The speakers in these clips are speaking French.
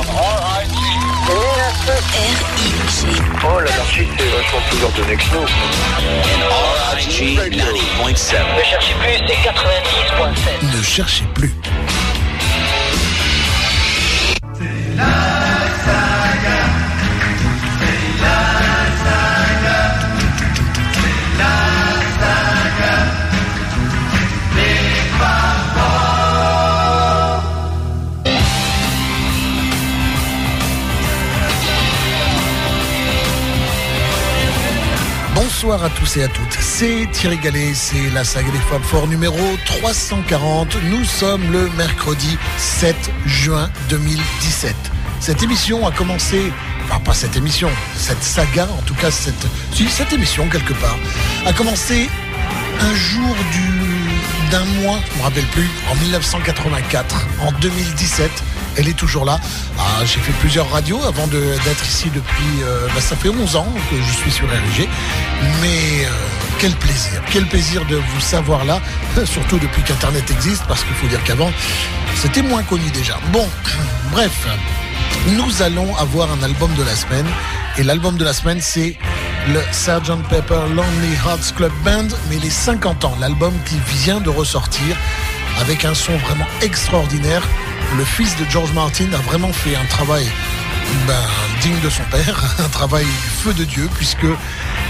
R-I-G. Oh, l'anarchie, c'est vachement plus ordonné que nous. RIG 90.7. Ne cherchez plus, c'est 90.7. Ne cherchez plus. Bonsoir à tous et à toutes, c'est Thierry Gallet, c'est la saga des Fab Four numéro 340. Nous sommes le mercredi 7 juin 2017. Cette émission a commencé, enfin pas cette émission, cette saga, en tout cas cette, cette émission quelque part, a commencé un jour du, d'un mois, je me rappelle plus, en 1984, en 2017. Elle est toujours là. Ah, j'ai fait plusieurs radios avant d'être ici depuis. euh, bah, ça fait 11 ans que je suis sur RG. Mais euh, quel plaisir, quel plaisir de vous savoir là, surtout depuis qu'Internet existe, parce qu'il faut dire qu'avant, c'était moins connu déjà. Bon, bref, nous allons avoir un album de la semaine. Et l'album de la semaine, c'est le Sgt. Pepper Lonely Hearts Club Band, mais les 50 ans, l'album qui vient de ressortir avec un son vraiment extraordinaire. Le fils de George Martin a vraiment fait un travail ben, digne de son père, un travail du feu de Dieu, puisque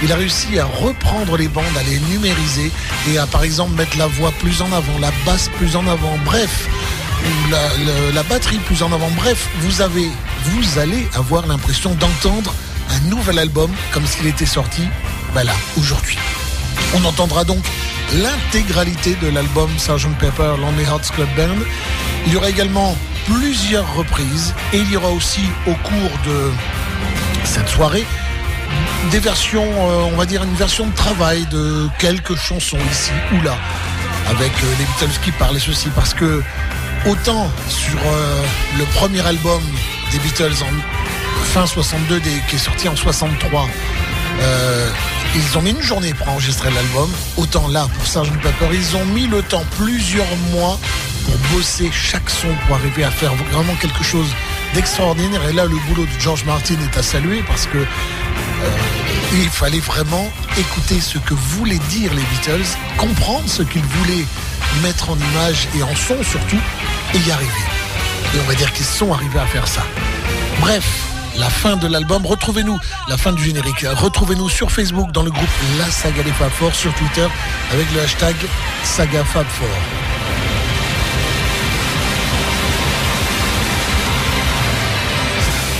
il a réussi à reprendre les bandes, à les numériser et à par exemple mettre la voix plus en avant, la basse plus en avant, bref, la, la batterie plus en avant. Bref, vous allez avoir l'impression d'entendre un nouvel album comme s'il était sorti, ben aujourd'hui. On entendra donc l'intégralité de l'album Sgt Pepper Lonely Hearts Club Band. Il y aura également plusieurs reprises et il y aura aussi au cours de cette soirée des versions, euh, on va dire une version de travail de quelques chansons ici ou là, avec euh, les Beatles qui parlent et ceci, parce que autant sur euh, le premier album des Beatles en fin 62, des- qui est sorti en 63, euh, ils ont mis une journée pour enregistrer l'album. Autant là, pour Sgt Pepper, ils ont mis le temps, plusieurs mois, pour bosser chaque son, pour arriver à faire vraiment quelque chose d'extraordinaire. Et là, le boulot de George Martin est à saluer parce que euh, il fallait vraiment écouter ce que voulaient dire les Beatles, comprendre ce qu'ils voulaient mettre en image et en son surtout, et y arriver. Et on va dire qu'ils sont arrivés à faire ça. Bref, la fin de l'album, retrouvez-nous, la fin du générique, retrouvez-nous sur Facebook dans le groupe La Saga des Fab Four, sur Twitter avec le hashtag Saga Fab Four.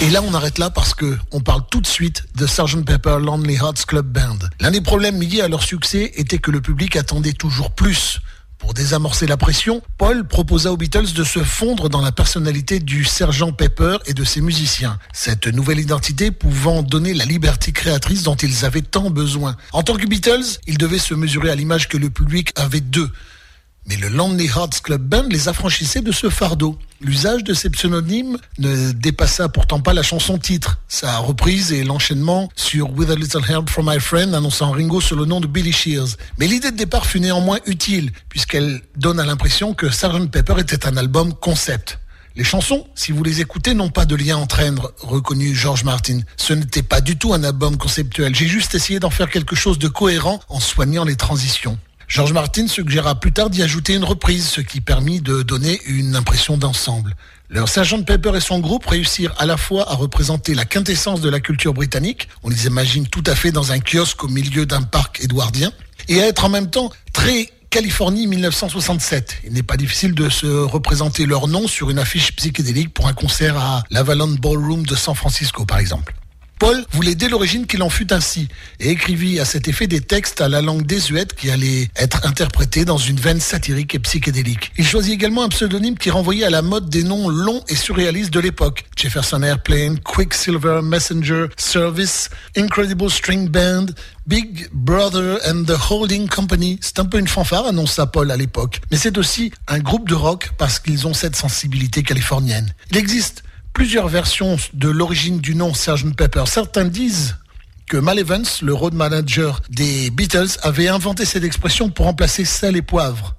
Et là, on arrête là parce que on parle tout de suite de Sgt Pepper Lonely Hearts Club Band. L'un des problèmes liés à leur succès était que le public attendait toujours plus. Pour désamorcer la pression, Paul proposa aux Beatles de se fondre dans la personnalité du sergent Pepper et de ses musiciens. Cette nouvelle identité pouvant donner la liberté créatrice dont ils avaient tant besoin. En tant que Beatles, ils devaient se mesurer à l'image que le public avait d'eux. Mais le Lonely Hearts Club Band les affranchissait de ce fardeau. L'usage de ces pseudonymes ne dépassa pourtant pas la chanson titre. Sa reprise et l'enchaînement sur With a Little Help from My Friend annonçant Ringo sous le nom de Billy Shears. Mais l'idée de départ fut néanmoins utile, puisqu'elle donne l'impression que Sgt Pepper était un album concept. Les chansons, si vous les écoutez, n'ont pas de lien entre elles, reconnu George Martin. Ce n'était pas du tout un album conceptuel. J'ai juste essayé d'en faire quelque chose de cohérent en soignant les transitions. George Martin suggéra plus tard d'y ajouter une reprise, ce qui permit de donner une impression d'ensemble. Leur Sgt Pepper et son groupe réussirent à la fois à représenter la quintessence de la culture britannique, on les imagine tout à fait dans un kiosque au milieu d'un parc édouardien, et à être en même temps très Californie 1967. Il n'est pas difficile de se représenter leur nom sur une affiche psychédélique pour un concert à l'Avalon Ballroom de San Francisco, par exemple. Paul voulait dès l'origine qu'il en fût ainsi et écrivit à cet effet des textes à la langue désuète qui allaient être interprétés dans une veine satirique et psychédélique. Il choisit également un pseudonyme qui renvoyait à la mode des noms longs et surréalistes de l'époque. Jefferson Airplane, Quicksilver Messenger Service, Incredible String Band, Big Brother and the Holding Company. C'est un peu une fanfare, annonça Paul à l'époque. Mais c'est aussi un groupe de rock parce qu'ils ont cette sensibilité californienne. Il existe plusieurs versions de l'origine du nom Sgt Pepper. Certains disent que Mal Evans, le road manager des Beatles, avait inventé cette expression pour remplacer sel et poivre.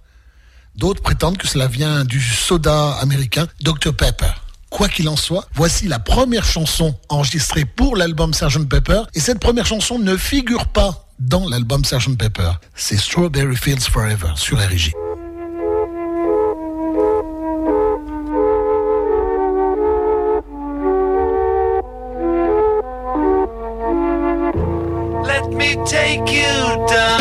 D'autres prétendent que cela vient du soda américain Dr Pepper. Quoi qu'il en soit, voici la première chanson enregistrée pour l'album Sgt Pepper. Et cette première chanson ne figure pas dans l'album Sgt Pepper. C'est Strawberry Fields Forever sur RJ. You down,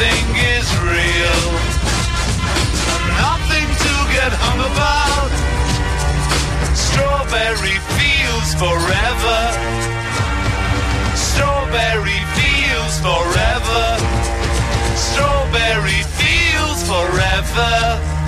Nothing is real, nothing to get hung about. Strawberry Fields forever. Strawberry Fields forever. Strawberry Fields forever.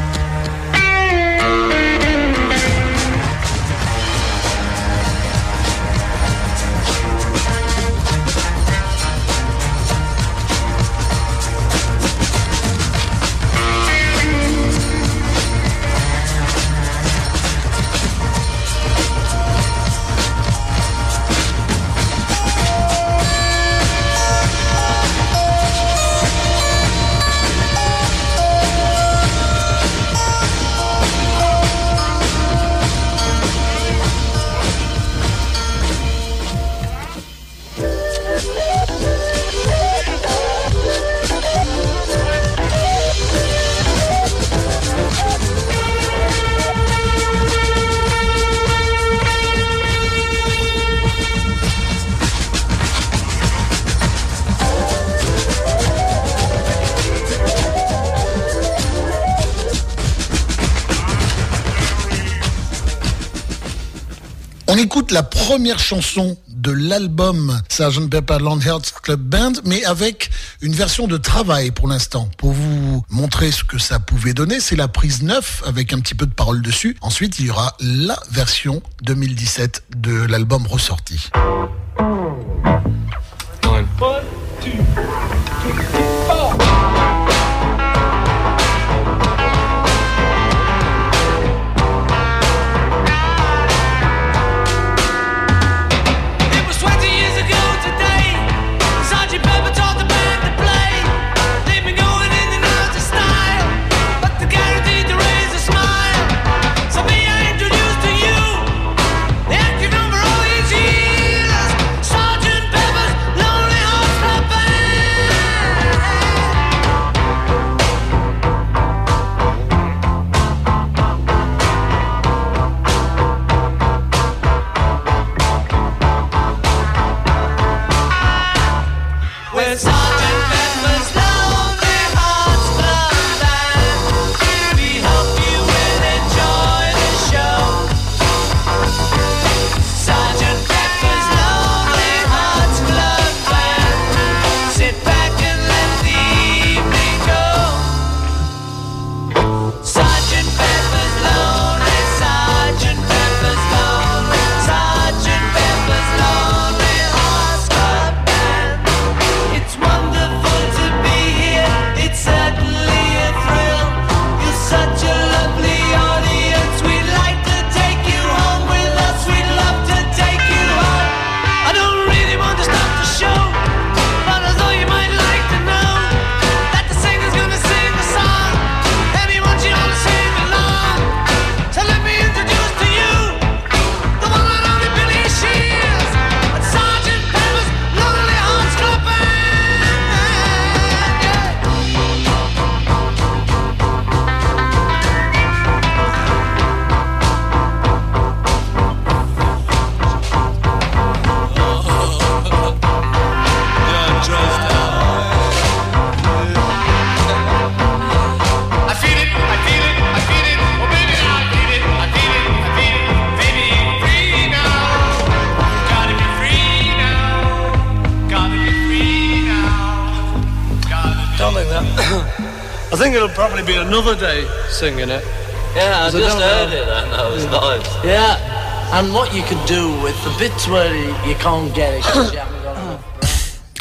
Écoute la première chanson de l'album Sgt Pepper Longhurst Club Band, mais avec une version de travail pour l'instant. Pour vous montrer ce que ça pouvait donner, c'est la prise 9 avec un petit peu de paroles dessus. Ensuite, il y aura la version 2017 de l'album ressorti.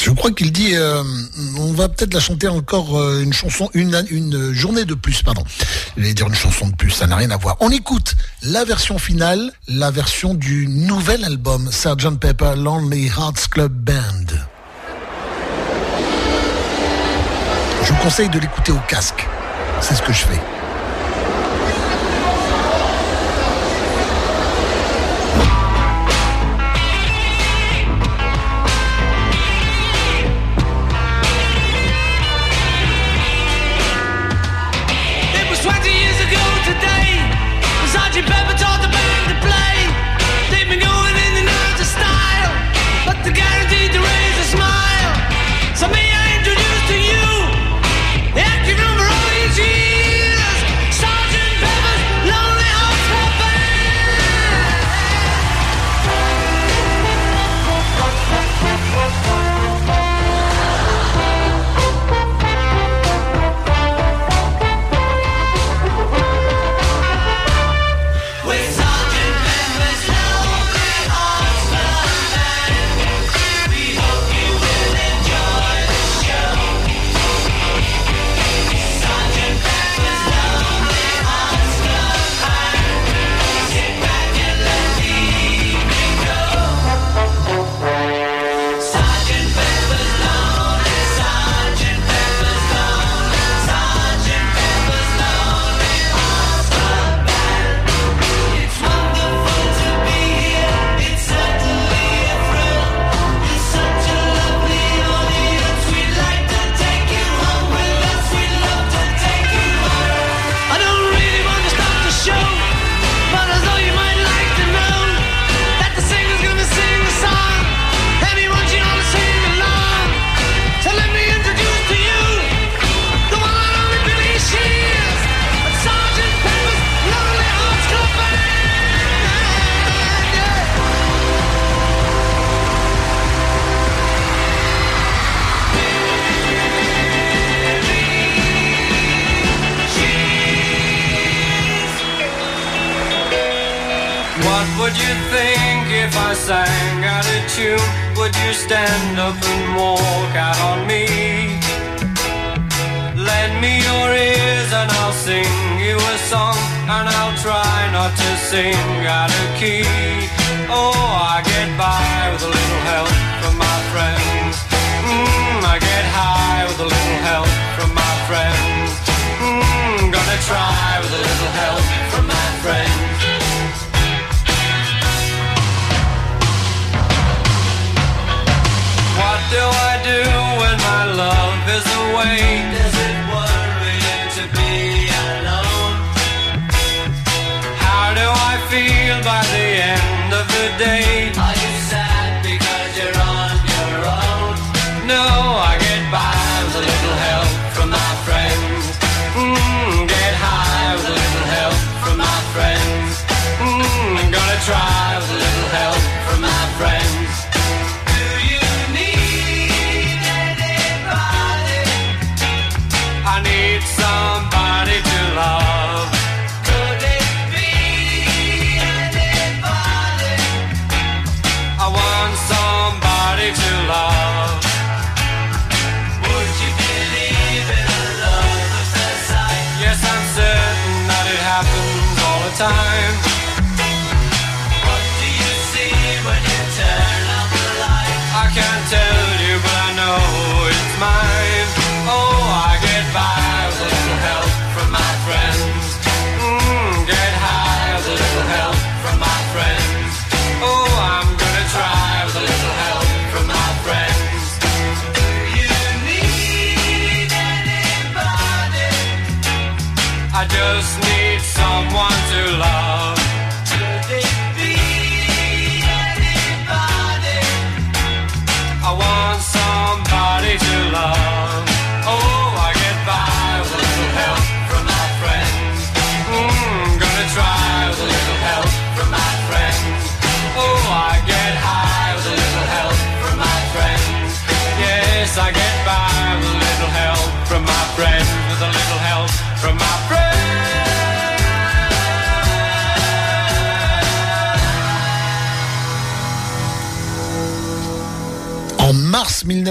Je crois qu'il dit, euh, on va peut-être la chanter encore euh, une chanson, une, journée de plus, pardon. J'allais dire une chanson de plus, ça n'a rien à voir. On écoute la version finale, la version du nouvel album Sgt. Pepper Lonely Hearts Club Band. Je vous conseille de l'écouter au casque c'est ce que je fais.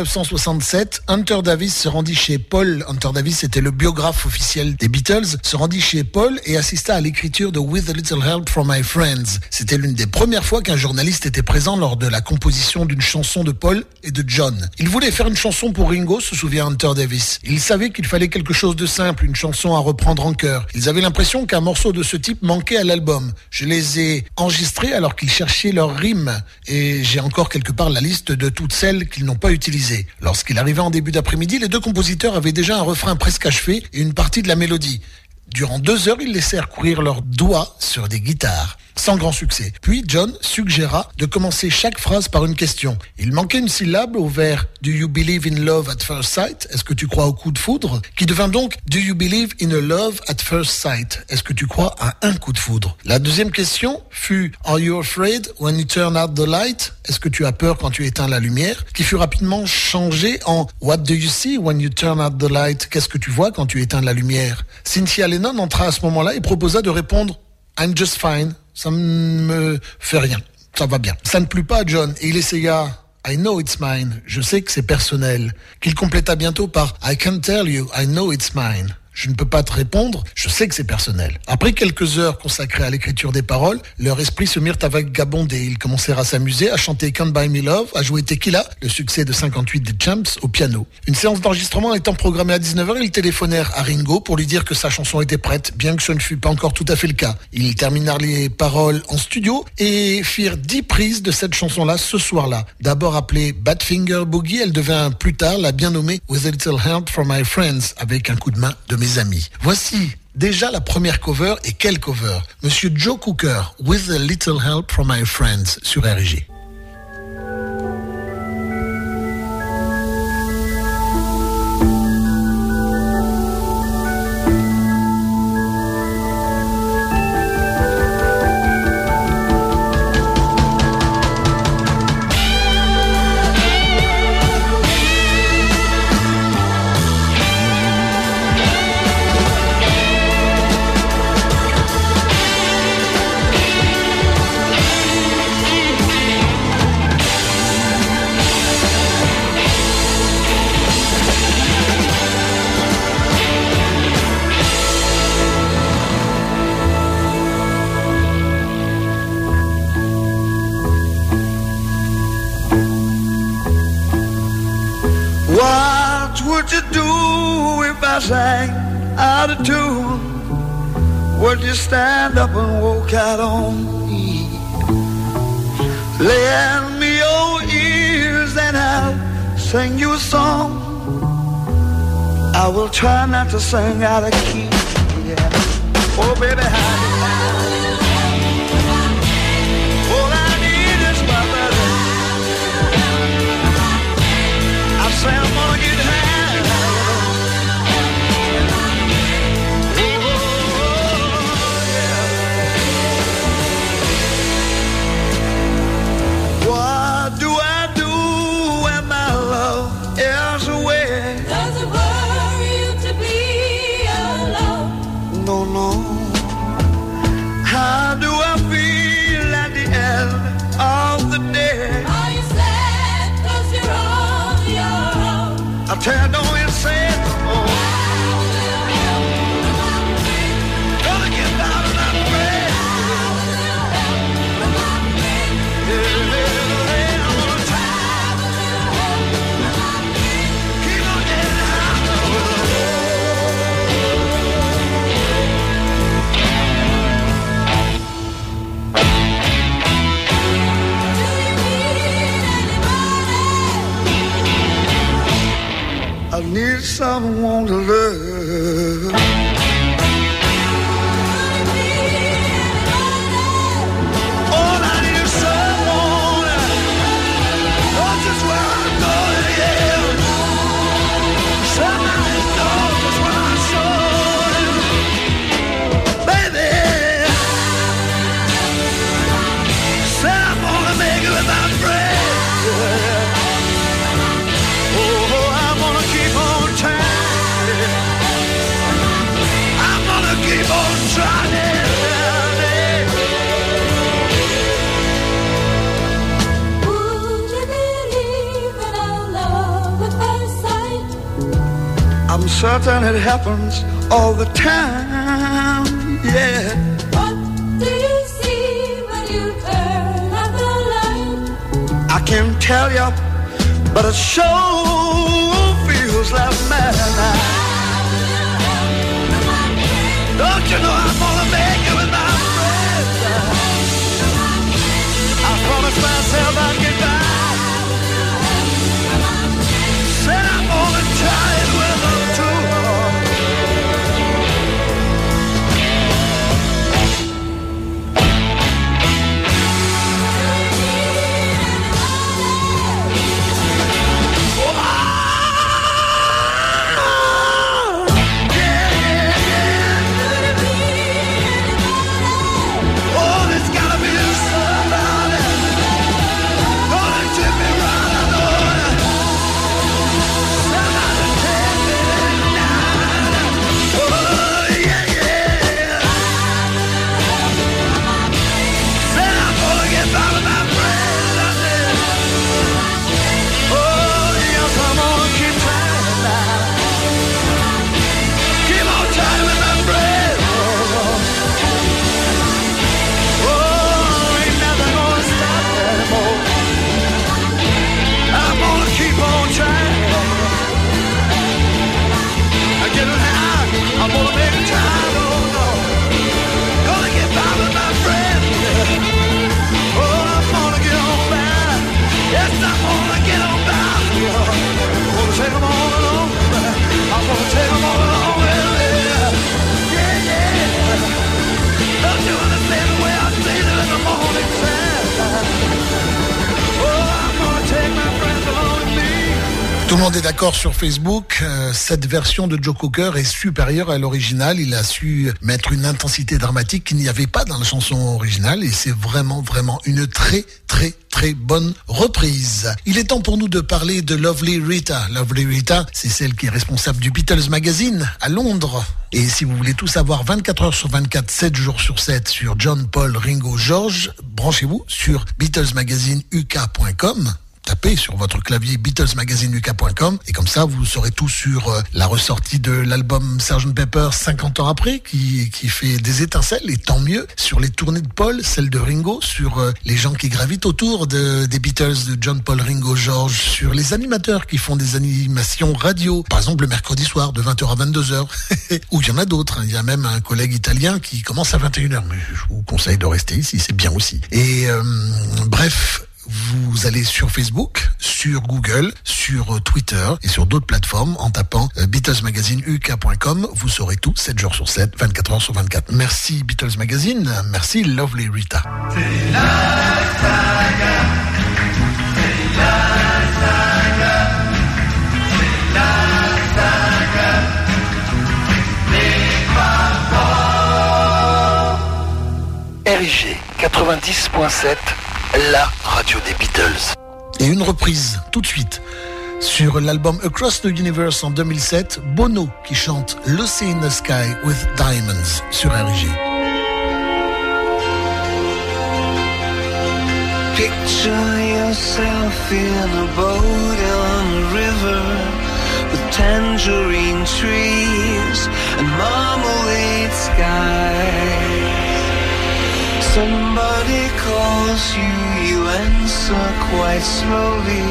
1967, Hunter Davis se rendit chez Paul. Hunter Davis était le biographe officiel des Beatles. Se rendit chez Paul et assista à l'écriture de With a Little Help from My Friends. C'était l'une des premières fois qu'un journaliste était présent lors de la composition d'une chanson de Paul et de John. Il voulait faire une chanson pour Ringo, se souvient Hunter Davis. Il savait qu'il fallait quelque chose de simple, une chanson à reprendre en chœur. Ils avaient l'impression qu'un morceau de ce type manquait à l'album. Je les ai enregistrés alors qu'ils cherchaient leur rime et j'ai encore quelque part la liste de toutes celles qu'ils n'ont pas utilisées. Lorsqu'il arrivait en début d'après-midi, les deux compositeurs avaient déjà un refrain presque achevé et une partie de la mélodie. Durant deux heures, ils laissèrent courir leurs doigts sur des guitares. Sans grand succès. Puis John suggéra de commencer chaque phrase par une question. Il manquait une syllabe au vers Do you believe in love at first sight? Est-ce que tu crois au coup de foudre? Qui devint donc Do you believe in a love at first sight? Est-ce que tu crois à un coup de foudre? La deuxième question fut Are you afraid when you turn out the light? Est-ce que tu as peur quand tu éteins la lumière? Qui fut rapidement changée en What do you see when you turn out the light? Qu'est-ce que tu vois quand tu éteins la lumière? Cynthia Lennon entra à ce moment-là et proposa de répondre I'm just fine. Ça me fait rien. Ça va bien. Ça ne plut pas John et il essaya I know it's mine. Je sais que c'est personnel. Qu'il compléta bientôt par I can tell you, I know it's mine. Je ne peux pas te répondre, je sais que c'est personnel. Après quelques heures consacrées à l'écriture des paroles, leur esprit se mirent à vagabonder. Ils commencèrent à s'amuser, à chanter Can't Buy Me Love, à jouer Tequila, le succès de 58 des Champs, au piano. Une séance d'enregistrement étant programmée à 19h, ils téléphonèrent à Ringo pour lui dire que sa chanson était prête, bien que ce ne fut pas encore tout à fait le cas. Ils terminèrent les paroles en studio et firent 10 prises de cette chanson-là ce soir-là. D'abord appelée Badfinger Boogie, elle devint plus tard la bien nommée With a Little Help from My Friends, avec un coup de main de mes amis. Voici déjà la première cover et quelle cover? Monsieur Joe Cooker, With a Little Help from My Friends sur RG. Try not to sing out of key. Happens sur Facebook. euh, cette version de Joe Cocker est supérieure à l'original. Il a su mettre une intensité dramatique qu'il n'y avait pas dans la chanson originale et c'est vraiment, vraiment une très, très, très bonne reprise. Il est temps pour nous de parler de Lovely Rita. Lovely Rita, c'est celle qui est responsable du Beatles Magazine à Londres. Et si vous voulez tout savoir 24 heures sur 24, 7 jours sur 7 sur John, Paul, Ringo, George, branchez-vous sur BeatlesMagazineuk.com tapez sur votre clavier BeatlesMagazineUK.com et comme ça vous saurez tout sur euh, la ressortie de l'album Sgt Pepper 50 ans après qui, qui fait des étincelles et tant mieux sur les tournées de Paul, celles de Ringo, sur euh, les gens qui gravitent autour de, des Beatles de John, Paul, Ringo, George, sur les animateurs qui font des animations radio, par exemple le mercredi soir de 20h à 22h, ou il y en a d'autres, hein. il y a même un collègue italien qui commence à 21h, mais je vous conseille de rester ici, c'est bien aussi. Et euh, bref, vous allez sur Facebook, sur Google, sur euh, Twitter et sur d'autres plateformes en tapant euh, BeatlesMagazineUK.com. Vous saurez tout 7 jours sur 7, 24 heures sur 24. Merci Beatles Magazine, merci Lovely Rita. RIG 90.7, la radio des Beatles. Et une reprise tout de suite sur l'album Across the Universe en 2007, Bono qui chante Lucy in the Sky with Diamonds sur RG. Picture yourself in a boat on a river with tangerine trees and marmalade skies. Somebody calls you, you answer quite slowly.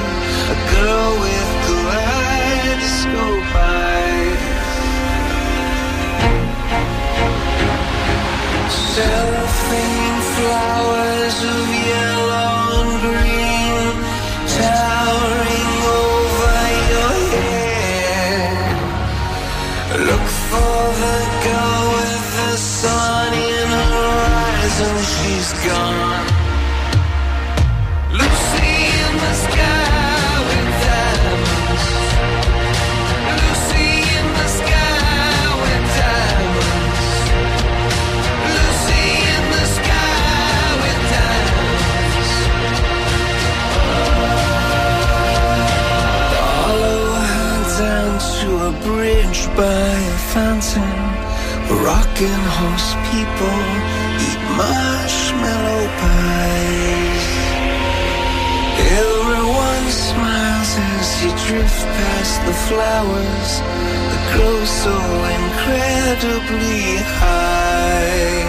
A girl with kaleidoscope eyes. Cellophane flowers of by a fountain. Rocking horse people eat marshmallow pies. Everyone smiles as you drift past the flowers that grow so incredibly high.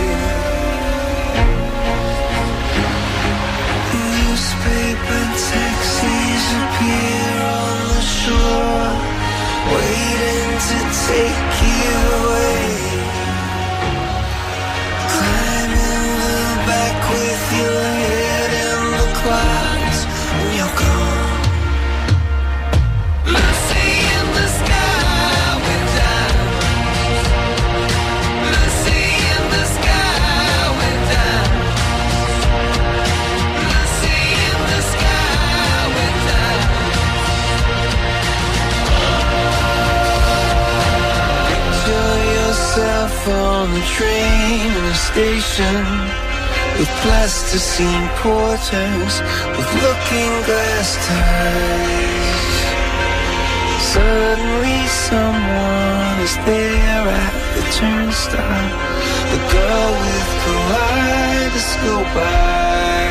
Newspaper taxis appear on the shore, to take you away. On the train in a station with plasticine porters with looking glass ties. Suddenly someone is there at the turnstile. The girl with kaleidoscope eyes.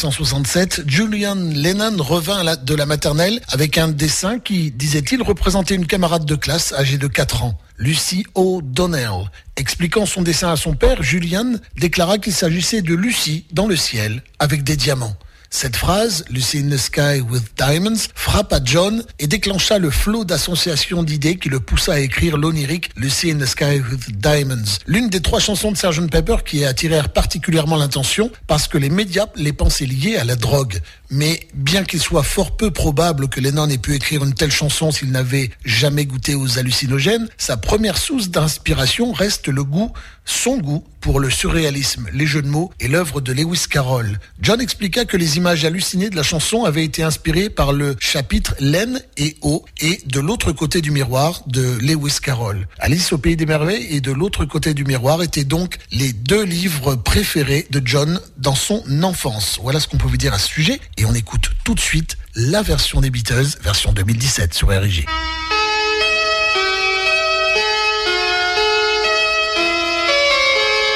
1967, Julian Lennon revint de la maternelle avec un dessin qui, disait-il, représentait une camarade de classe âgée de 4 ans, Lucy O'Donnell. Expliquant son dessin à son père, Julian déclara qu'il s'agissait de Lucy dans le ciel avec des diamants. Cette phrase, Lucy in the Sky with Diamonds, frappa John et déclencha le flot d'associations d'idées qui le poussa à écrire l'onirique Lucy in the Sky with Diamonds. L'une des trois chansons de Sgt Pepper qui attirèrent particulièrement l'attention parce que les médias les pensaient liées à la drogue. Mais bien qu'il soit fort peu probable que Lennon ait pu écrire une telle chanson s'il n'avait jamais goûté aux hallucinogènes, sa première source d'inspiration reste le goût, son goût pour le surréalisme, les jeux de mots et l'œuvre de Lewis Carroll. John expliqua que les images hallucinées de la chanson avaient été inspirées par le chapitre Laine et eau et de l'autre côté du miroir de Lewis Carroll. Alice au pays des merveilles et de l'autre côté du miroir étaient donc les deux livres préférés de John dans son enfance. Voilà ce qu'on vous dire à ce sujet et on écoute tout de suite la version des Beatles, version 2017 sur RIG.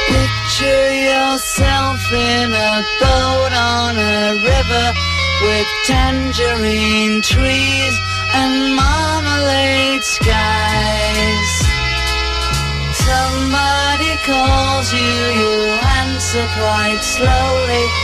Picture yourself in a boat on a river with tangerine trees and marmalade skies. Somebody calls you, you answer quite slowly.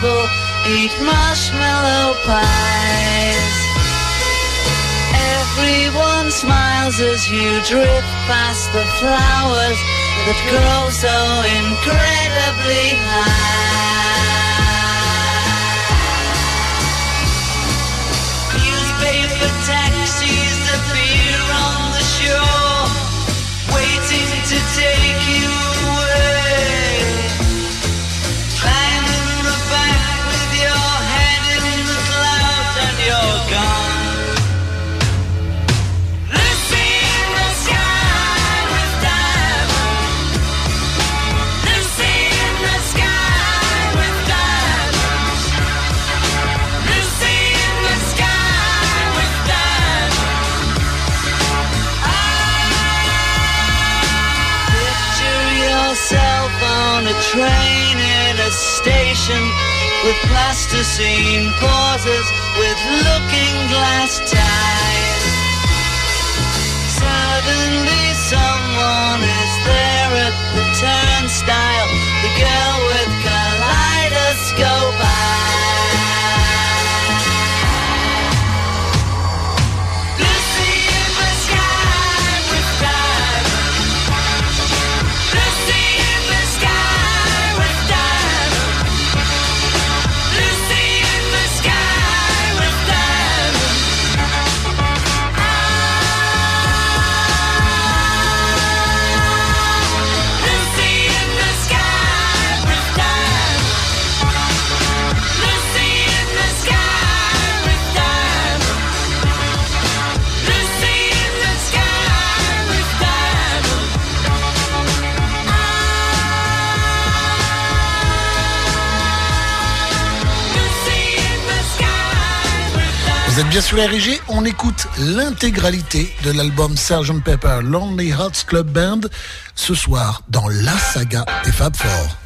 people eat marshmallow pies. Everyone smiles as you drift past the flowers that grow so incredibly high. Newspaper tags. station with plasticine pauses with looking glass time, Suddenly someone sur RG, on écoute l'intégralité de l'album *Sergeant Pepper Lonely Hearts Club Band ce soir dans la saga des Fab Four.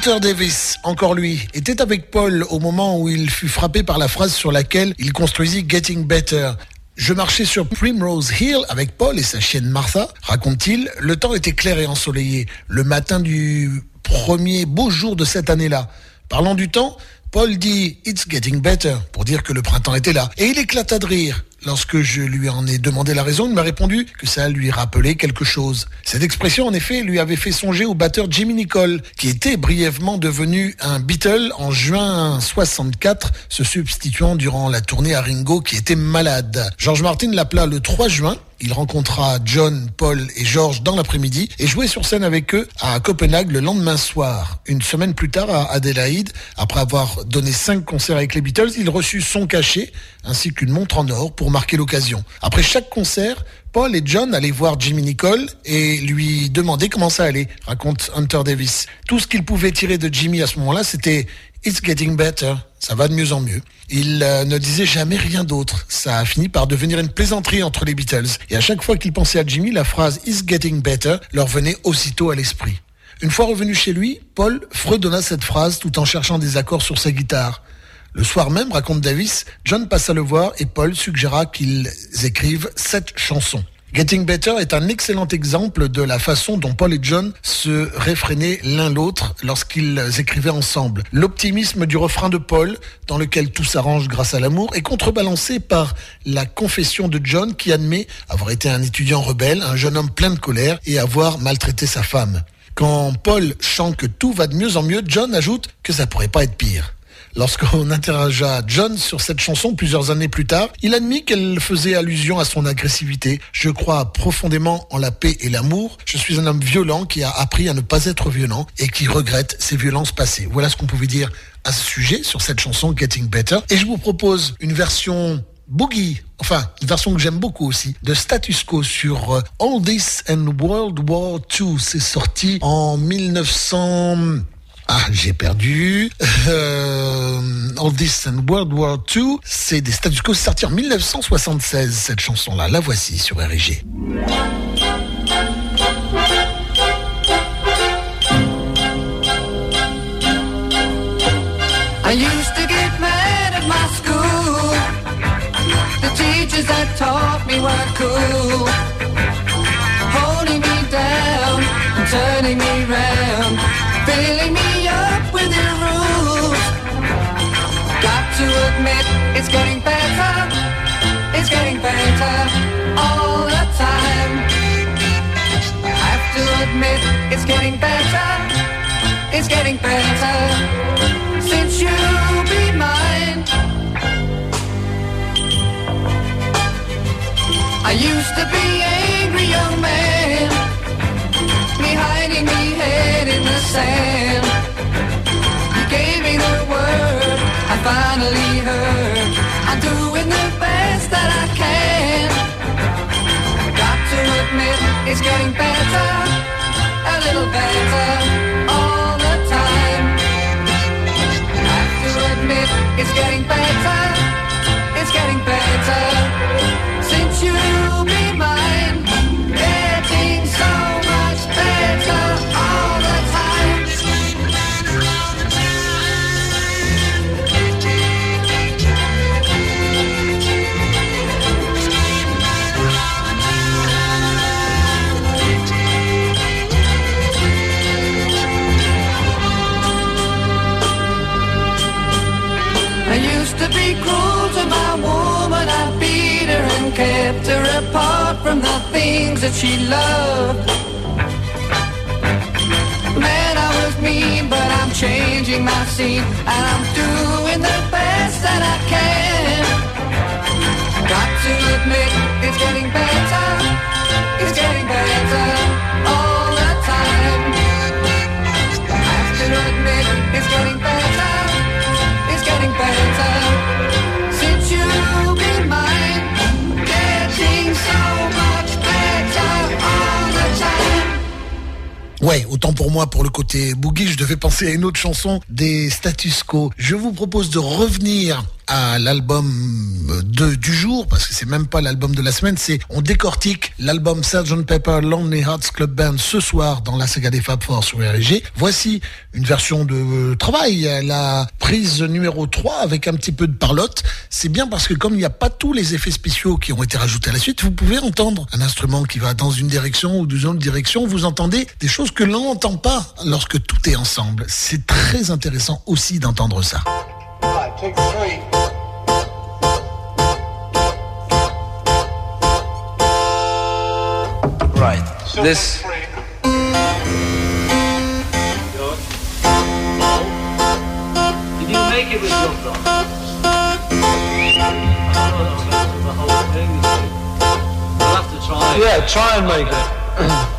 Hunter Davis, encore lui, était avec Paul au moment où il fut frappé par la phrase sur laquelle il construisit Getting Better. Je marchais sur Primrose Hill avec Paul et sa chienne Martha, raconte-t-il. Le temps était clair et ensoleillé, le matin du premier beau jour de cette année-là. Parlant du temps, Paul dit It's getting better pour dire que le printemps était là. Et il éclata de rire. Lorsque je lui en ai demandé la raison, il m'a répondu que ça lui rappelait quelque chose. Cette expression, en effet, lui avait fait songer au batteur Jimmy Nicole, qui était brièvement devenu un Beatle en juin 64, se substituant durant la tournée à Ringo qui était malade. George Martin l'appela le 3 juin il rencontra John, Paul et George dans l'après-midi et jouait sur scène avec eux à Copenhague le lendemain soir. Une semaine plus tard à Adélaïde, après avoir donné cinq concerts avec les Beatles, il reçut son cachet ainsi qu'une montre en or pour marquer l'occasion. Après chaque concert, Paul et John allaient voir Jimmy Nicole et lui demandaient comment ça allait, raconte Hunter Davis. Tout ce qu'il pouvait tirer de Jimmy à ce moment-là, c'était It's getting better. Ça va de mieux en mieux. Il euh, ne disait jamais rien d'autre. Ça a fini par devenir une plaisanterie entre les Beatles. Et à chaque fois qu'il pensait à Jimmy, la phrase It's getting better leur venait aussitôt à l'esprit. Une fois revenu chez lui, Paul fredonna cette phrase tout en cherchant des accords sur sa guitare. Le soir même, raconte Davis, John passa le voir et Paul suggéra qu'ils écrivent cette chanson. Getting Better est un excellent exemple de la façon dont Paul et John se réfrénaient l'un l'autre lorsqu'ils écrivaient ensemble. L'optimisme du refrain de Paul, dans lequel tout s'arrange grâce à l'amour, est contrebalancé par la confession de John qui admet avoir été un étudiant rebelle, un jeune homme plein de colère et avoir maltraité sa femme. Quand Paul chante que tout va de mieux en mieux, John ajoute que ça pourrait pas être pire. Lorsqu'on interrogea John sur cette chanson plusieurs années plus tard, il admit qu'elle faisait allusion à son agressivité. Je crois profondément en la paix et l'amour. Je suis un homme violent qui a appris à ne pas être violent et qui regrette ses violences passées. Voilà ce qu'on pouvait dire à ce sujet sur cette chanson Getting Better. Et je vous propose une version boogie, enfin une version que j'aime beaucoup aussi, de Status Quo sur euh, All This and World War II. C'est sorti en 1900... Ah, j'ai perdu. Euh, All This and World War II, c'est des status quo sortis en 1976, cette chanson-là. La voici sur RG. I used to get mad at my school. The teachers that taught me were cool. Holding me down and turning me round. Filling me admit, it's getting better. It's getting better all the time. I have to admit, it's getting better. It's getting better since you be mine. I used to be angry young man, me hiding me head in the sand. You gave me the word, I finally. I'm doing the best that I can. Got to admit, it's getting better, a little better all the time. Have to admit, it's getting better, it's getting better since you be mine. Getting so much better kept her apart from the things that she loved. Man, I was mean, but I'm changing my scene and I'm doing the best that I can. Got to admit, it's getting better. It's getting better all the time. Have to admit, it's getting better. It's getting better Ouais, autant pour moi pour le côté boogie, je devais penser à une autre chanson des Status Quo. Je vous propose de revenir à l'album de- du jour, parce que c'est même pas l'album de la semaine, c'est on décortique l'album Sgt Pepper Lonely Hearts Club Band ce soir dans la saga des Fab Four sur RG. Voici une version de euh, travail, la prise numéro 3 avec un petit peu de parlotte. C'est bien parce que comme il n'y a pas tous les effets spéciaux qui ont été rajoutés à la suite, vous pouvez entendre un instrument qui va dans une direction ou dans une autre direction. Vous entendez des choses que l'on n'entend pas lorsque tout est ensemble. C'est très intéressant aussi d'entendre ça. Take three. Right. This. Did you make it with your thumb? the whole thing. We'll have to try. Yeah, try and make it.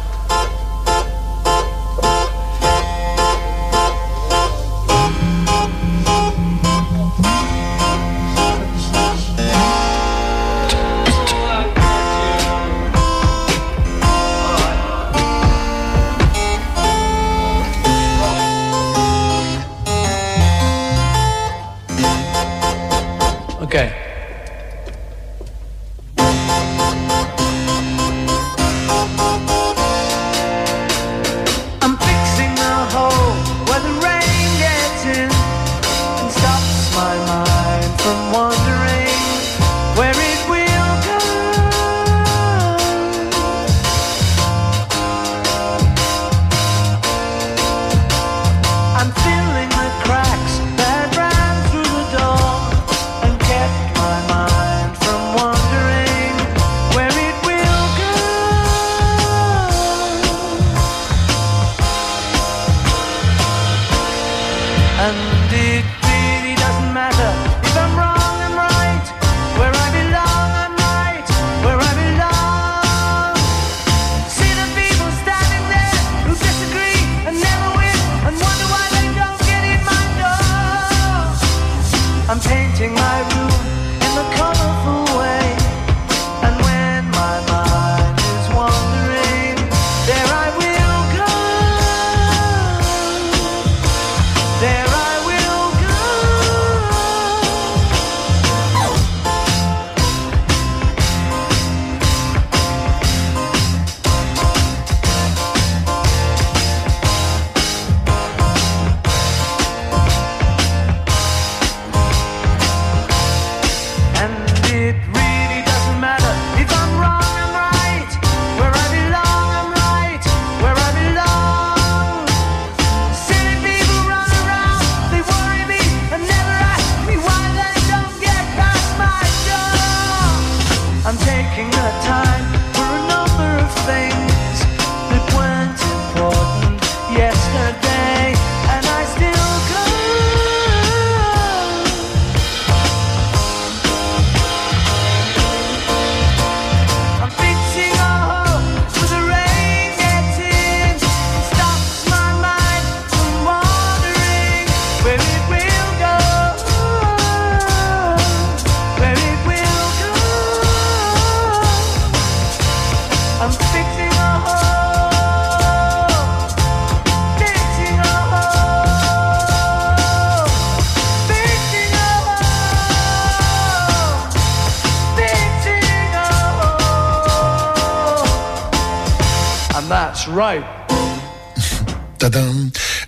I'm taking the time for a number of things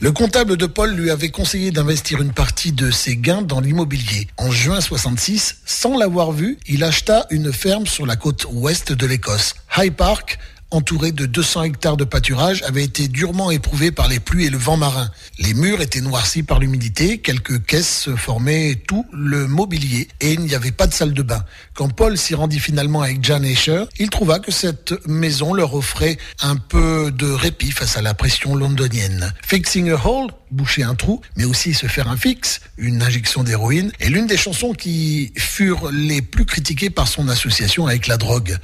Le comptable de Paul lui avait conseillé d'investir une partie de ses gains dans l'immobilier. En juin 66, sans l'avoir vu, il acheta une ferme sur la côte ouest de l'Écosse. High Park, entouré de 200 hectares de pâturage, avait été durement éprouvé par les pluies et le vent marin. Les murs étaient noircis par l'humidité, quelques caisses formaient tout le mobilier et il n'y avait pas de salle de bain. Quand Paul s'y rendit finalement avec Jan Asher, il trouva que cette maison leur offrait un peu de répit face à la pression londonienne. Fixing a hole, boucher un trou, mais aussi se faire un fixe, une injection d'héroïne, est l'une des chansons qui furent les plus critiquées par son association avec la drogue.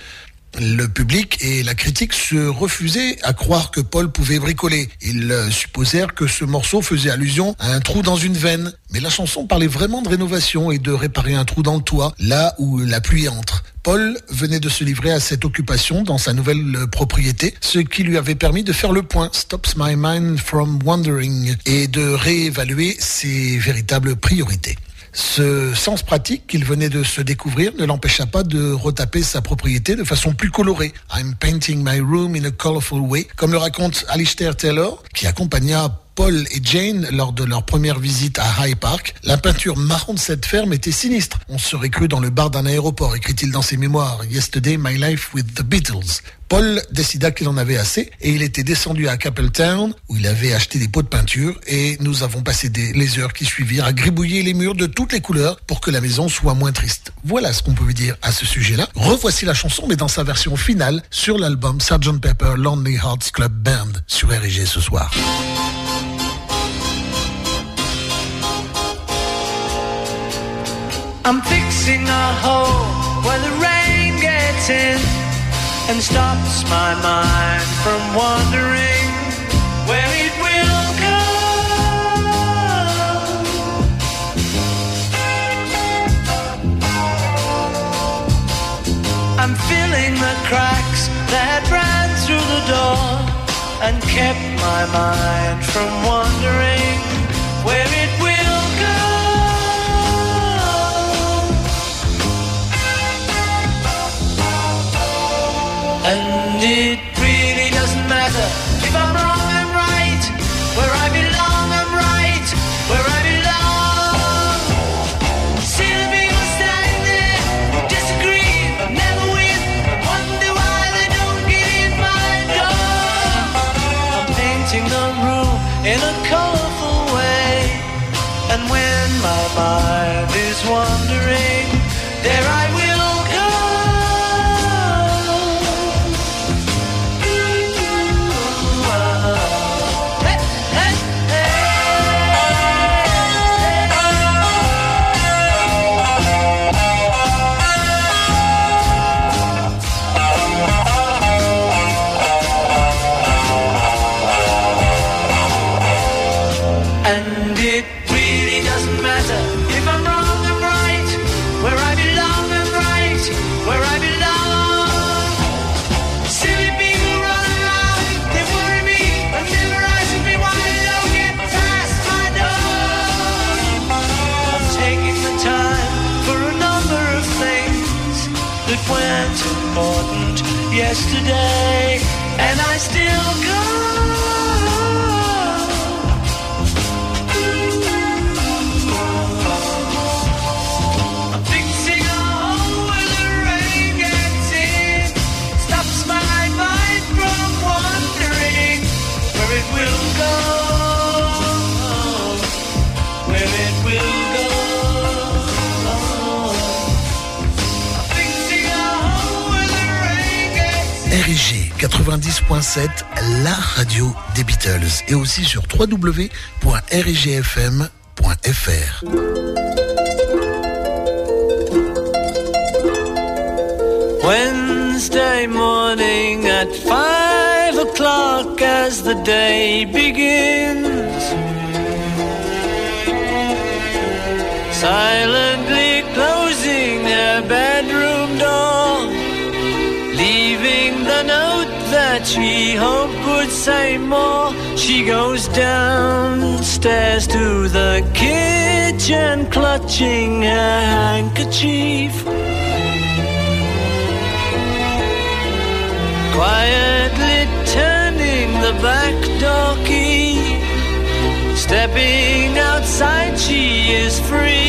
Le public et la critique se refusaient à croire que Paul pouvait bricoler. Ils euh, supposèrent que ce morceau faisait allusion à un trou dans une veine. Mais la chanson parlait vraiment de rénovation et de réparer un trou dans le toit, là où la pluie entre. Paul venait de se livrer à cette occupation dans sa nouvelle euh, propriété, ce qui lui avait permis de faire le point, Stops My Mind from Wandering, et de réévaluer ses véritables priorités. Ce sens pratique qu'il venait de se découvrir ne l'empêcha pas de retaper sa propriété de façon plus colorée. I'm painting my room in a colorful way, comme le raconte Alistair Taylor, qui accompagna Paul et Jane lors de leur première visite à High Park. La peinture marron de cette ferme était sinistre. On serait cru dans le bar d'un aéroport, écrit-il dans ses mémoires. Yesterday, my life with the Beatles. Paul décida qu'il en avait assez et il était descendu à Capeltown où il avait acheté des pots de peinture et nous avons passé des, les heures qui suivirent à gribouiller les murs de toutes les couleurs pour que la maison soit moins triste. Voilà ce qu'on peut dire à ce sujet-là. Revoici la chanson mais dans sa version finale sur l'album Sgt Pepper Lonely Hearts Club Band sur RG ce soir. I'm fixing a hole where the rain gets in and stops my mind from wandering where it will go. I'm filling the cracks that ran through the door and kept my mind from wandering where it will yesterday, 90.7, la radio des Beatles et aussi sur www.rigfm.fr. Wednesday morning at o'clock as the day begins. She hoped would say more. She goes downstairs to the kitchen, clutching her handkerchief. quietly turning the back door key. Stepping outside, she is free.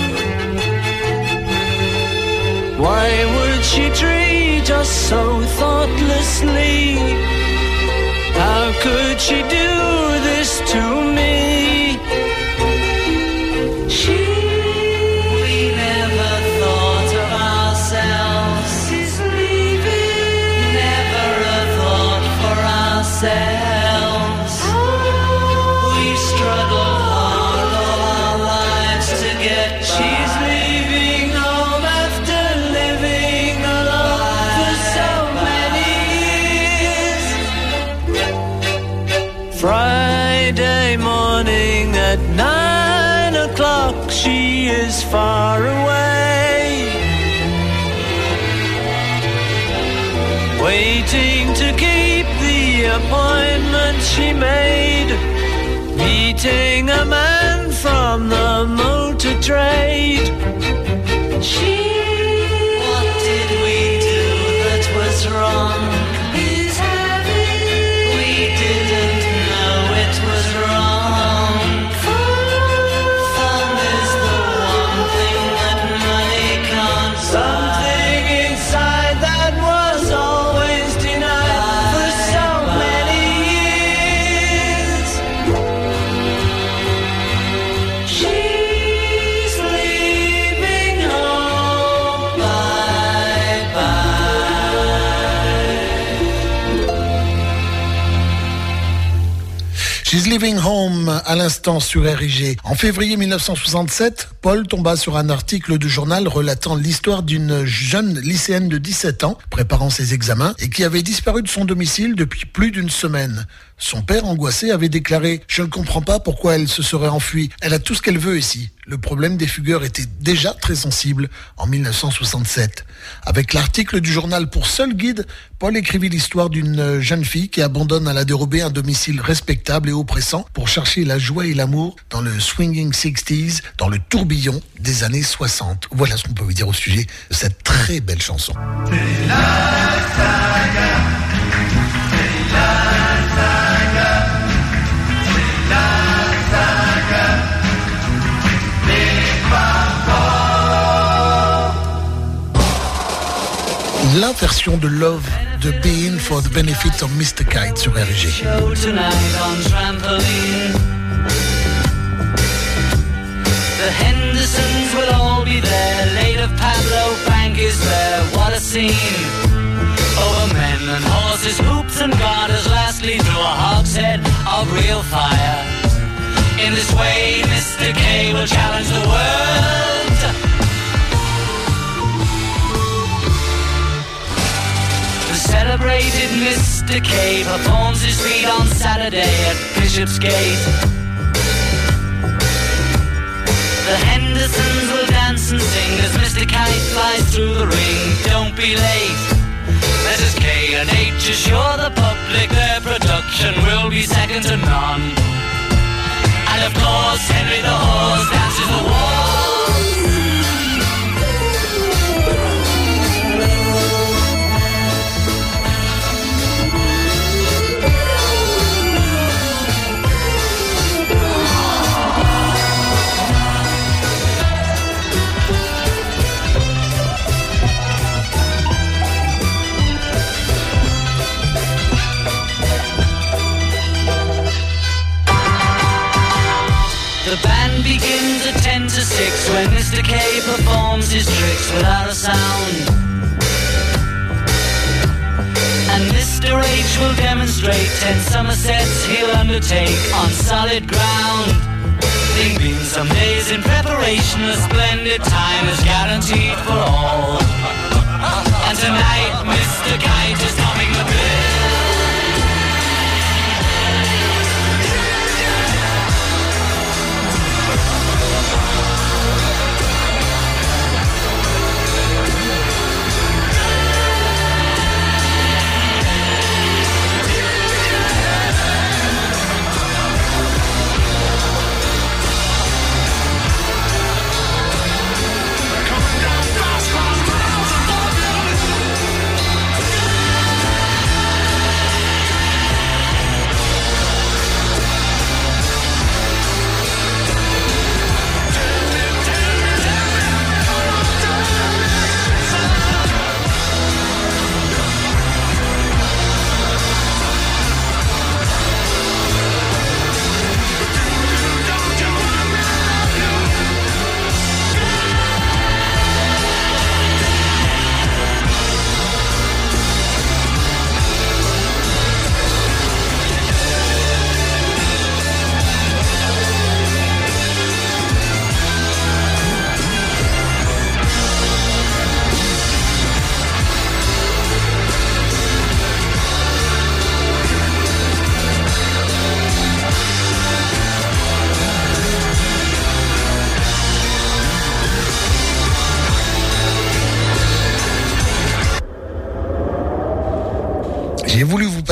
Why would she treat us so thoughtlessly? How could she do? Friday morning at nine o'clock, she is far away. Waiting to keep the appointment she made. Meeting a man from the motor trade. She. What did we do that was wrong? Living Home à l'instant sur RIG. En février 1967, Paul tomba sur un article du journal relatant l'histoire d'une jeune lycéenne de 17 ans préparant ses examens et qui avait disparu de son domicile depuis plus d'une semaine. Son père, angoissé, avait déclaré « Je ne comprends pas pourquoi elle se serait enfuie. Elle a tout ce qu'elle veut ici. » Le problème des fugueurs était déjà très sensible en 1967. Avec l'article du journal pour seul guide, Paul écrivit l'histoire d'une jeune fille qui abandonne à la dérobée un domicile respectable et oppressant pour chercher la joie et l'amour dans le swinging 60s, dans le tourbillon des années 60. Voilà ce qu'on peut vous dire au sujet de cette très belle chanson. Version de Love de Being for the Benefit of Mr. Kite sur RG. The Hendersons will all be there. Later, Pablo Bank is there. What a scene! Oh, Over men and horses, hoops and garters. Lastly, through a hogshead of real fire. In this way, Mr. K will challenge the world. Celebrated Mr. K performs his feat on Saturday at Bishopsgate. The Hendersons will dance and sing as Mr. Kite flies through the ring. Don't be late. Letters K and H assure the public their production will be second to none. And of course, Henry the Horse dances the waltz. When Mr. K performs his tricks without a sound. And Mr. H will demonstrate 10 Somersets he'll undertake on solid ground. They've been some days in preparation, a splendid time is guaranteed for all.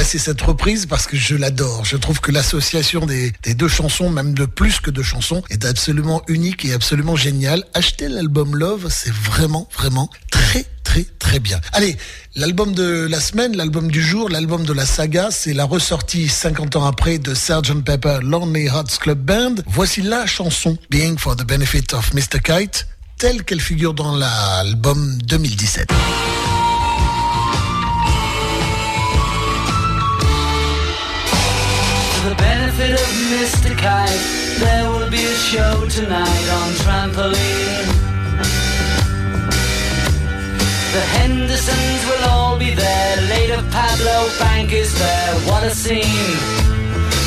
Passer cette reprise parce que je l'adore. Je trouve que l'association des, deux chansons, même de plus que deux chansons, est absolument unique et absolument géniale. Achetez l'album Love, c'est vraiment, vraiment très, très, très bien. Allez, l'album de la semaine, l'album du jour, l'album de la saga, c'est la ressortie 50 ans après de Sgt. Pepper Lonely Hearts Club Band. Voici la chanson Being for the Benefit of Mr. Kite, telle qu'elle figure dans l'album 2017. The benefit of Mr. Kite, there will be a show tonight on trampoline. The Hendersons will all be there. Later, Pablo Bank is there. What a scene!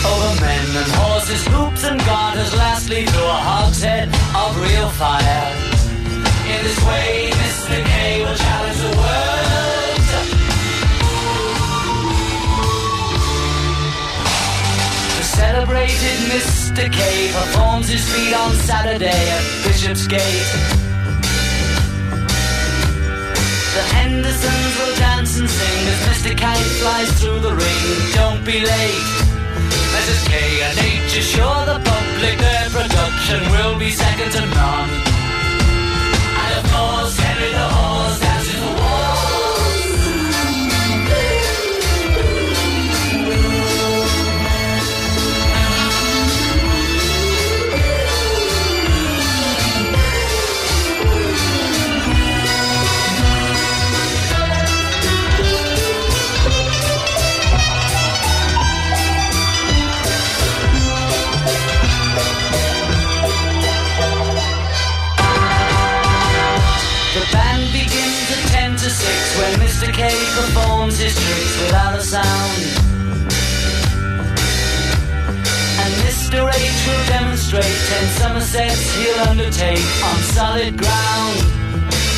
Over men and horses, hoops and garters. Lastly, through a hogshead of real fire. In this way, Mr. K will challenge the world. Celebrated Mr. K performs his feat on Saturday at Bishopsgate. The Hendersons will dance and sing as Mr. Kite flies through the ring. Don't be late. Mrs. K and H assure the public their production will be second to none. And of course, Henry the tricks without a sound. And Mr. H will demonstrate 10 Somersets he'll undertake on solid ground.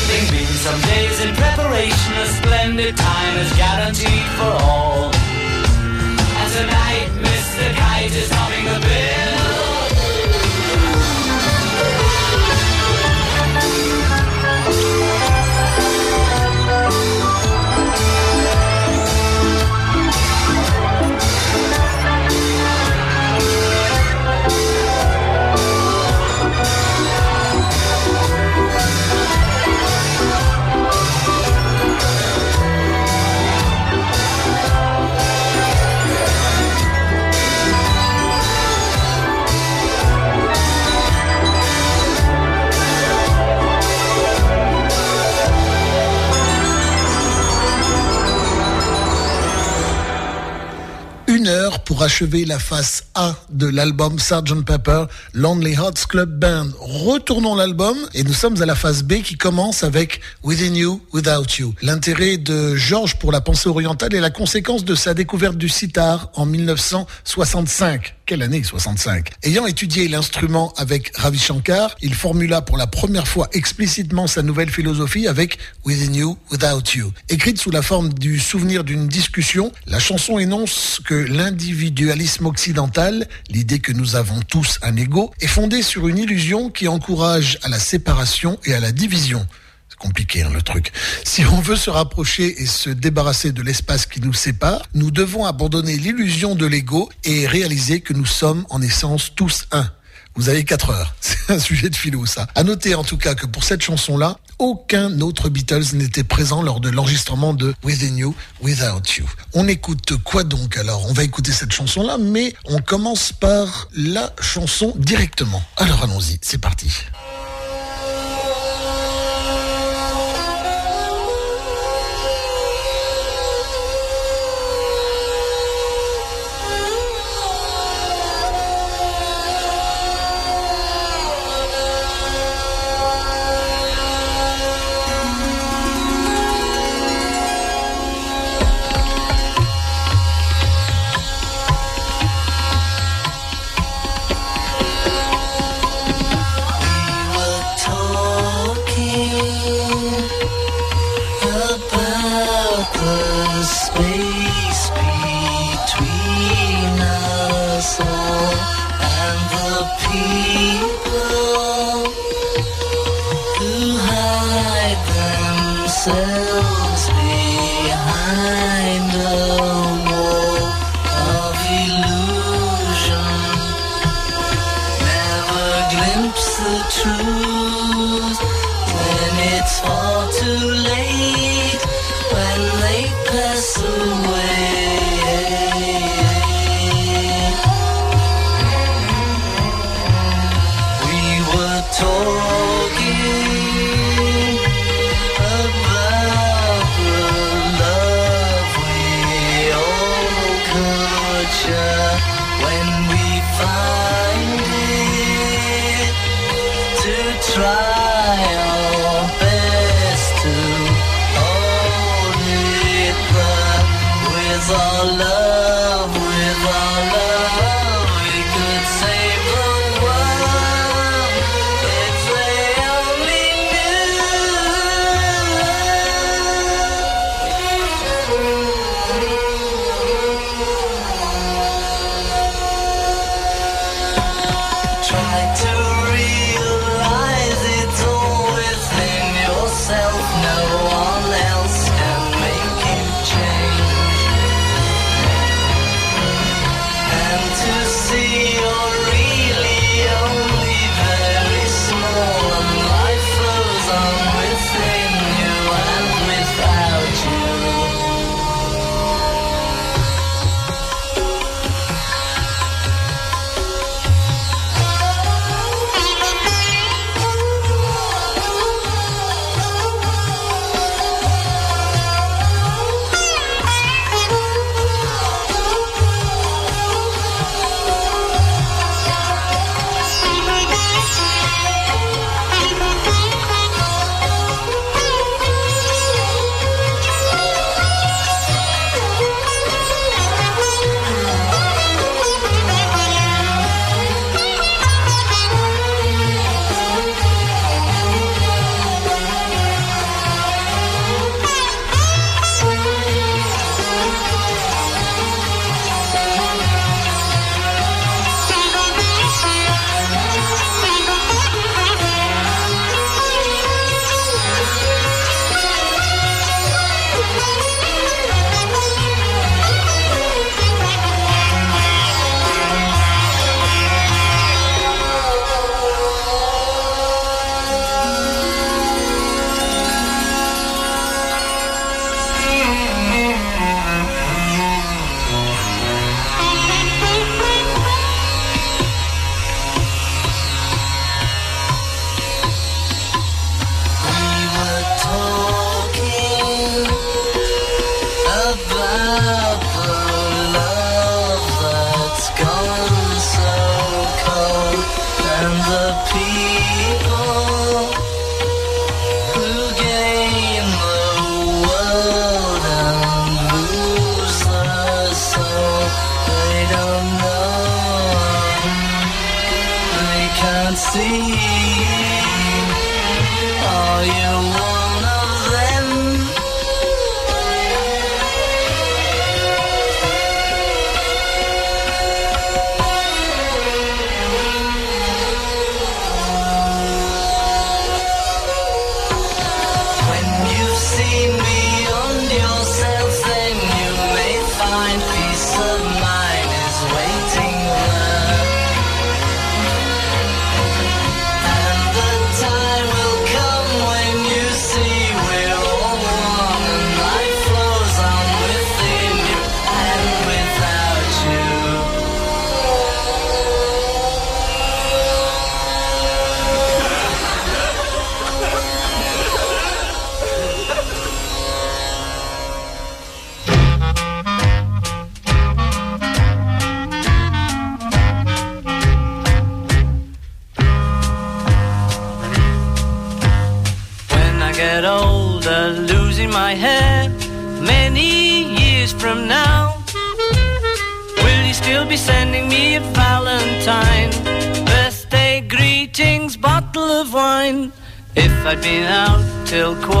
Thing being some days in preparation, a splendid time is guaranteed for all. And tonight, Mr. Kite is topping the bill. Pour achever la face A de l'album Sgt. Pepper Lonely Hearts Club Band. Retournons l'album et nous sommes à la phase B qui commence avec Within You, Without You. L'intérêt de Georges pour la pensée orientale est la conséquence de sa découverte du sitar en 1965. Quelle année 65 Ayant étudié l'instrument avec Ravi Shankar, il formula pour la première fois explicitement sa nouvelle philosophie avec Within You, Without You. Écrite sous la forme du souvenir d'une discussion, la chanson énonce que l'individualisme occidental, l'idée que nous avons tous un ego, est fondée sur une illusion qui encourage à la séparation et à la division. C'est compliqué hein, le truc. Si on veut se rapprocher et se débarrasser de l'espace qui nous sépare, nous devons abandonner l'illusion de l'ego et réaliser que nous sommes en essence tous un. Vous avez 4 heures. C'est un sujet de philo, ça. À noter en tout cas que pour cette chanson-là, aucun autre Beatles n'était présent lors de l'enregistrement de Within You, Without You. On écoute quoi donc alors? On va écouter cette chanson-là, mais on commence par la chanson directement. Alors allons-y, c'est parti.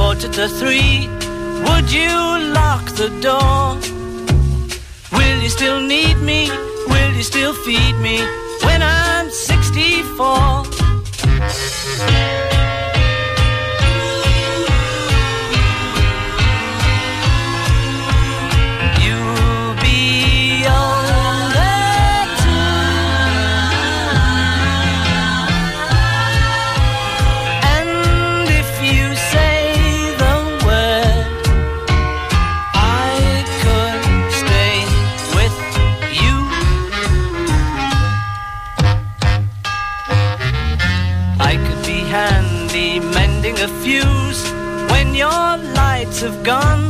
quarter to three. Would you lock the door? Will you still need me? Will you still feed me when I'm 64? Fuse when your lights have gone.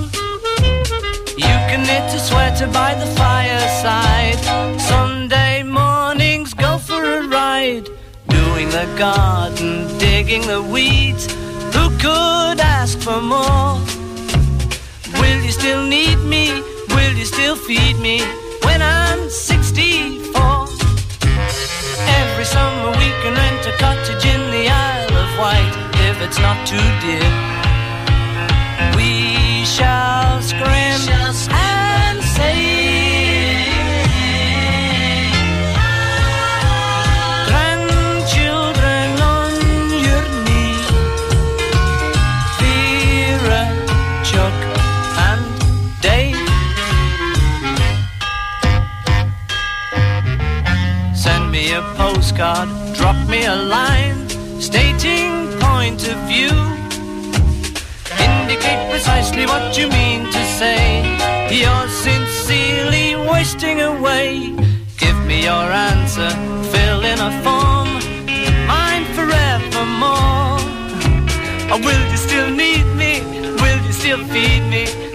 You can knit a sweater by the fireside. Sunday mornings go for a ride. Doing the garden, digging the weeds. Who could ask for more? Will you still need me? Will you still feed me when I'm 64? Every summer we can rent a cottage in the Isle of Wight if it's not too dear. We shall scream and say, Grandchildren on your knee, and. Send me a postcard, drop me a line, stating point of view. Indicate precisely what you mean to say. You're sincerely wasting away. Give me your answer, fill in a form, mine forevermore. Or will you still need me? Will you still feed me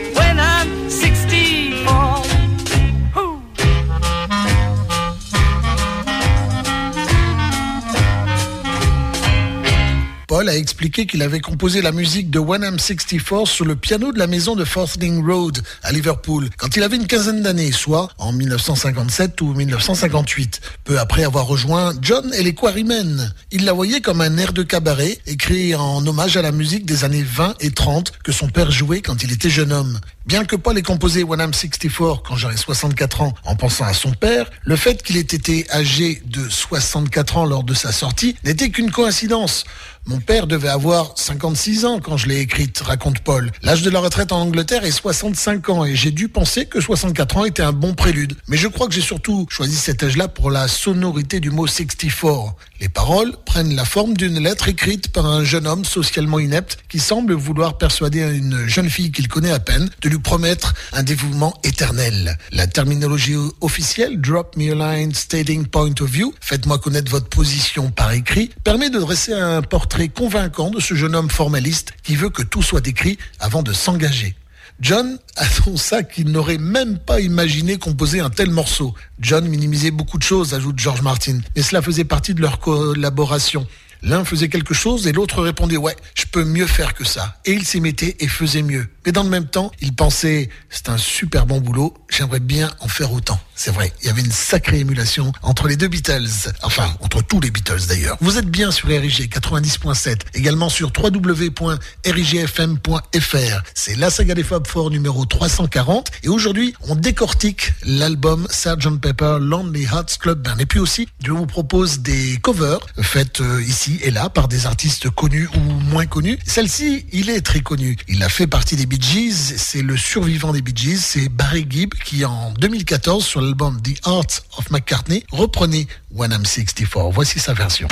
Paul a expliqué qu'il avait composé la musique de When I'm 64 sur le piano de la maison de Forthling Road à Liverpool quand il avait une quinzaine d'années, soit en 1957 ou 1958, peu après avoir rejoint John et les Quarrymen. Il la voyait comme un air de cabaret écrit en hommage à la musique des années 20 et 30 que son père jouait quand il était jeune homme. Bien que Paul ait composé When I'm 64 quand j'aurais 64 ans en pensant à son père, le fait qu'il ait été âgé de 64 ans lors de sa sortie n'était qu'une coïncidence. Mon père devait avoir 56 ans quand je l'ai écrite, raconte Paul. L'âge de la retraite en Angleterre est 65 ans et j'ai dû penser que 64 ans était un bon prélude. Mais je crois que j'ai surtout choisi cet âge-là pour la sonorité du mot 64. Les paroles prennent la forme d'une lettre écrite par un jeune homme socialement inepte qui semble vouloir persuader une jeune fille qu'il connaît à peine de lui promettre un dévouement éternel. La terminologie officielle, drop me a line stating point of view, faites-moi connaître votre position par écrit, permet de dresser un portrait convaincant de ce jeune homme formaliste qui veut que tout soit écrit avant de s'engager. John annonça qu'il n'aurait même pas imaginé composer un tel morceau. John minimisait beaucoup de choses, ajoute George Martin, mais cela faisait partie de leur collaboration. L'un faisait quelque chose et l'autre répondait ouais, je peux mieux faire que ça. Et il s'y mettait et faisait mieux. Mais dans le même temps, il pensait c'est un super bon boulot, j'aimerais bien en faire autant. C'est vrai, il y avait une sacrée émulation entre les deux Beatles. Enfin, entre tous les Beatles d'ailleurs. Vous êtes bien sur RIG 90.7, également sur www.rigfm.fr. C'est la saga des Fab Four numéro 340 et aujourd'hui, on décortique l'album Sgt Pepper Lonely Hearts Club Band. Et puis aussi, je vous propose des covers faites euh, ici et là par des artistes connus ou moins connus. Celle-ci, il est très connu. Il a fait partie des Bee c'est le survivant des Bee Gees, c'est Barry Gibb qui en 2014 sur l'album The Art of McCartney reprenait When I'm 64. Voici sa version.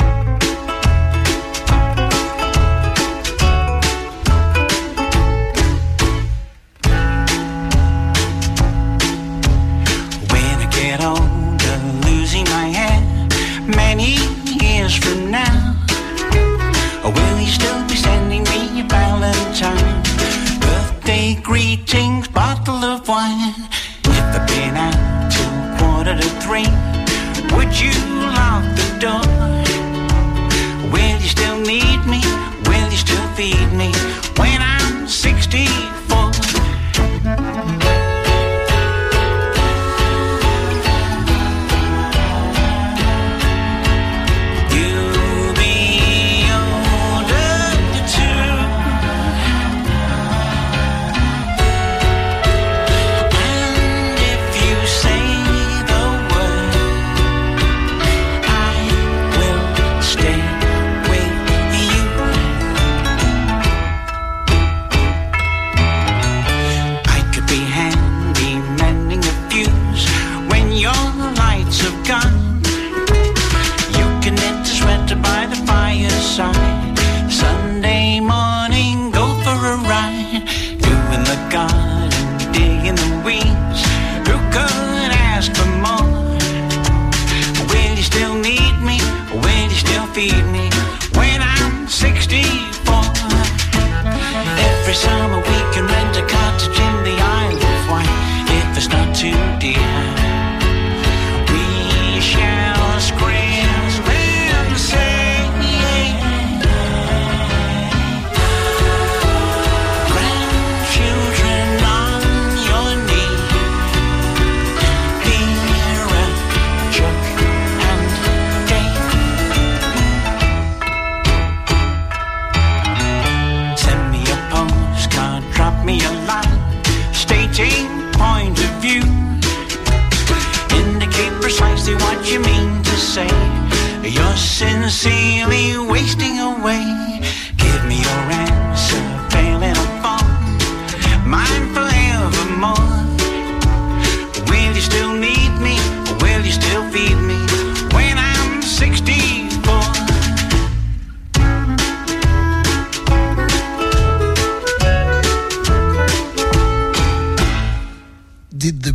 You're sincerely wasting away.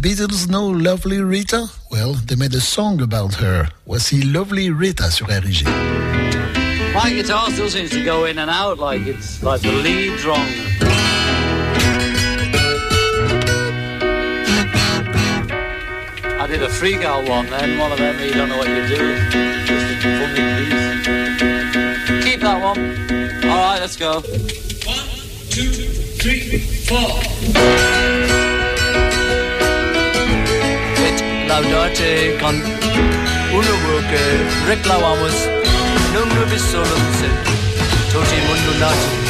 Beatles know Lovely Rita? Well, they made a song about her. Was Voici Lovely Rita sur RIG. My guitar still seems to go in and out like it's like the lead's wrong. I did a freak out one then, one of them, you don't know what you're doing. Just a funny piece. Keep that one. Alright, let's go. One, two, three, four. gaudete con uno que reclamamos. Non nubis solum sed, tot il natum.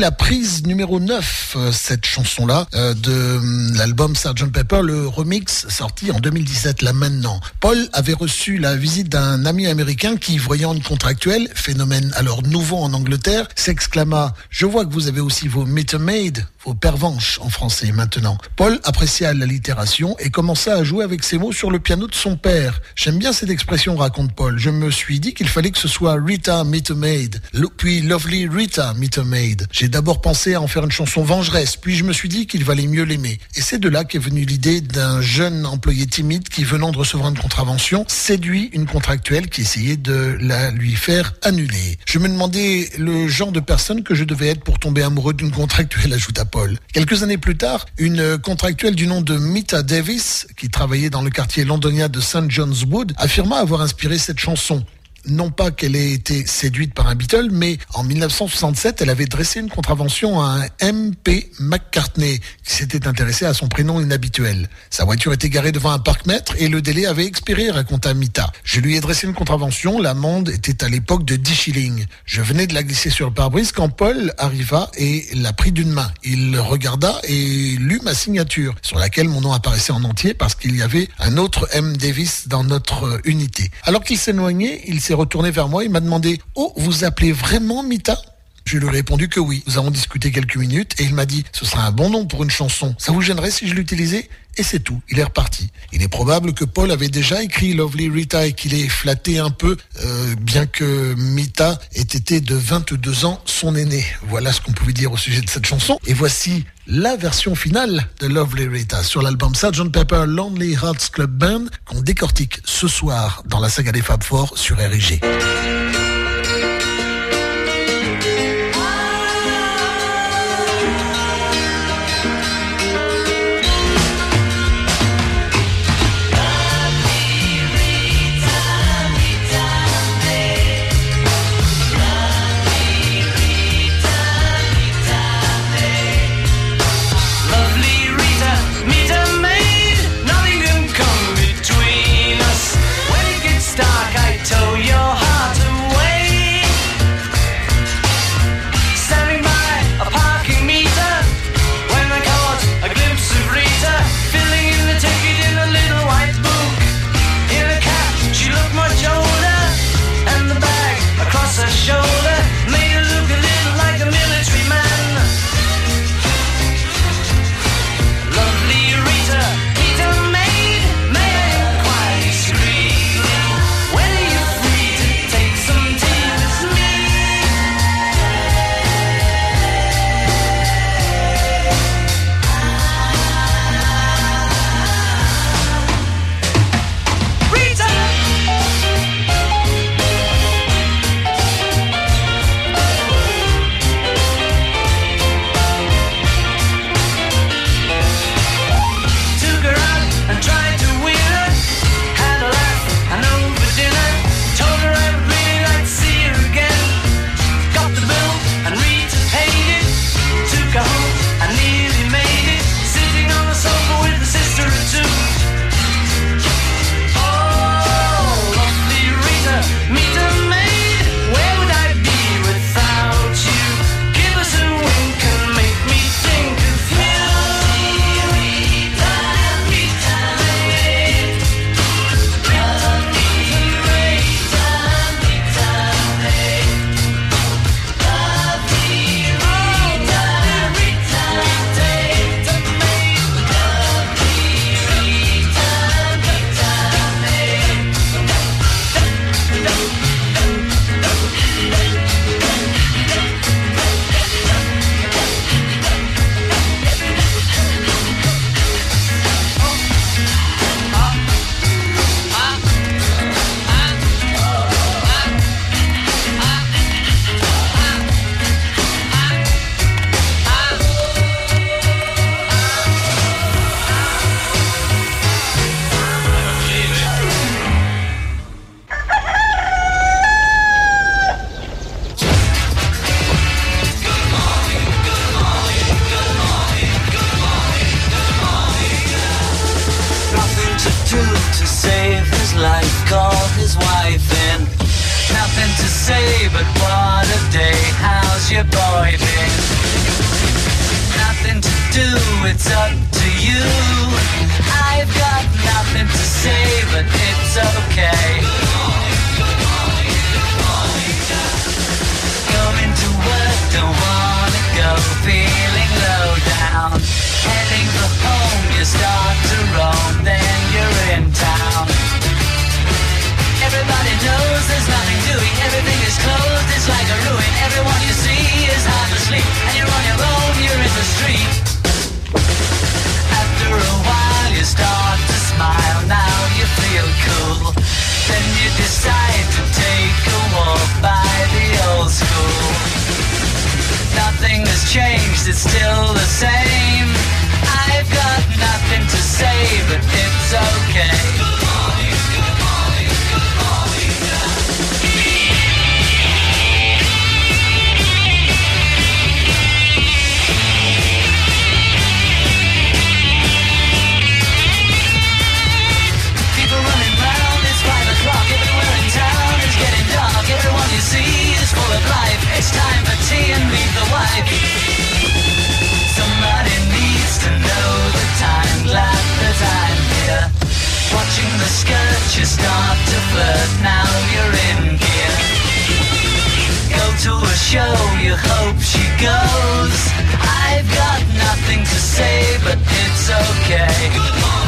La prise numéro 9, euh, cette chanson-là, euh, de euh, l'album Sgt Pepper, le remix sorti en 2017, là maintenant. Paul avait reçu la visite d'un ami américain qui, voyant une contractuelle, phénomène alors nouveau en Angleterre, s'exclama « Je vois que vous avez aussi vos meter maid, vos pervenches en français maintenant. » Paul apprécia l'allitération et commença à jouer avec ces mots sur le piano de son père. J'aime bien cette expression, raconte Paul. Je me suis dit qu'il fallait que ce soit Rita Meter Maid, Lo- puis Lovely Rita Meter Maid. J'ai d'abord pensé à en faire une chanson vengeresse, puis je me suis dit qu'il valait mieux l'aimer. Et c'est de là qu'est venue l'idée d'un jeune employé timide qui, venant de recevoir une contravention, séduit une contractuelle qui essayait de la lui faire annuler. Je me demandais le genre de personne que je devais être pour tomber amoureux d'une contractuelle, ajouta Paul. Quelques années plus tard, une contractuelle du nom de Mita Davis, qui travaillait dans le quartier londonien de St. John's Wood, affirma avoir inspiré cette chanson. Non pas qu'elle ait été séduite par un Beatle, mais en 1967, elle avait dressé une contravention à un MP McCartney qui s'était intéressé à son prénom inhabituel. Sa voiture était garée devant un parc-mètre et le délai avait expiré, raconta Mita. Je lui ai dressé une contravention, l'amende était à l'époque de 10 shillings. Je venais de la glisser sur le pare-brise quand Paul arriva et l'a pris d'une main. Il regarda et lut ma signature, sur laquelle mon nom apparaissait en entier parce qu'il y avait un autre M. Davis dans notre unité. Alors qu'il s'éloignait, il s'est retourné vers moi, il m'a demandé Oh, vous appelez vraiment Mita? Je lui ai répondu que oui. Nous avons discuté quelques minutes et il m'a dit ce sera un bon nom pour une chanson. Ça vous gênerait si je l'utilisais? Et c'est tout, il est reparti. Il est probable que Paul avait déjà écrit Lovely Rita et qu'il ait flatté un peu, euh, bien que Mita ait été de 22 ans son aîné. Voilà ce qu'on pouvait dire au sujet de cette chanson. Et voici la version finale de Lovely Rita sur l'album Sgt. Pepper Lonely Hearts Club Band qu'on décortique ce soir dans la saga des Fab Four sur RIG. it's up. okay. Did you start to flirt? Now you're in gear. Go to a show, you hope she goes. I've got nothing to say, but it's okay.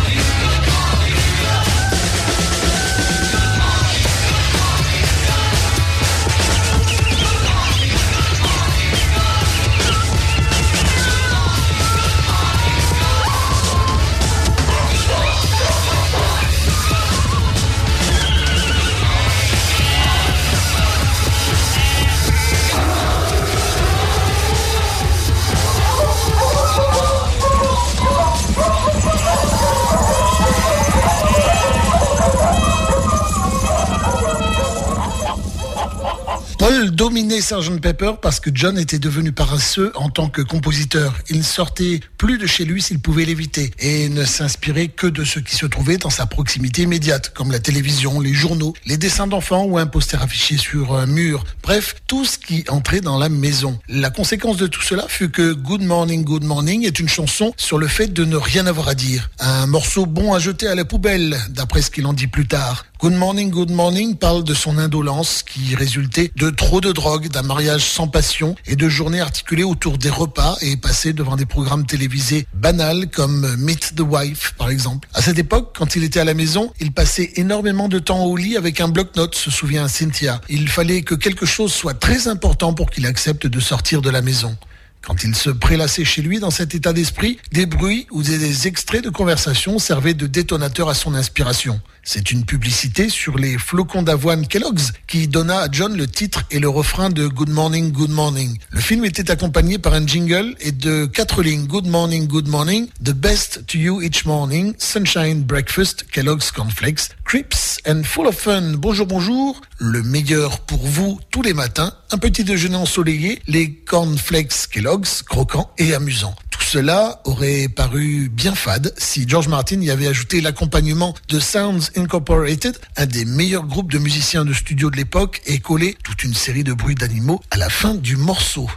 Paul dominait Sgt Pepper parce que John était devenu paresseux en tant que compositeur. Il ne sortait plus de chez lui s'il pouvait l'éviter et ne s'inspirait que de ce qui se trouvait dans sa proximité immédiate, comme la télévision, les journaux, les dessins d'enfants ou un poster affiché sur un mur. Bref, tout ce qui entrait dans la maison. La conséquence de tout cela fut que Good Morning, Good Morning est une chanson sur le fait de ne rien avoir à dire. Un morceau bon à jeter à la poubelle, d'après ce qu'il en dit plus tard. Good Morning, Good Morning parle de son indolence qui résultait de trop de drogue, d'un mariage sans passion et de journées articulées autour des repas et passées devant des programmes télévisés banals comme Meet the Wife par exemple. À cette époque, quand il était à la maison, il passait énormément de temps au lit avec un bloc-notes, se souvient Cynthia. Il fallait que quelque chose soit très important pour qu'il accepte de sortir de la maison. Quand il se prélassait chez lui dans cet état d'esprit, des bruits ou des, extraits de conversation servaient de détonateur à son inspiration. C'est une publicité sur les flocons d'avoine Kellogg's qui donna à John le titre et le refrain de Good Morning, Good Morning. Le film était accompagné par un jingle et de quatre lignes Good Morning, Good Morning, The Best to You Each Morning, Sunshine Breakfast, Kellogg's Cornflakes, Crips and Full of Fun. Bonjour, bonjour. Le meilleur pour vous tous les matins. Un petit déjeuner ensoleillé, les cornflakes Kellogg's, croquants et amusants. Tout cela aurait paru bien fade si George Martin y avait ajouté l'accompagnement de Sounds Incorporated, un des meilleurs groupes de musiciens de studio de l'époque, et collé toute une série de bruits d'animaux à la fin du morceau.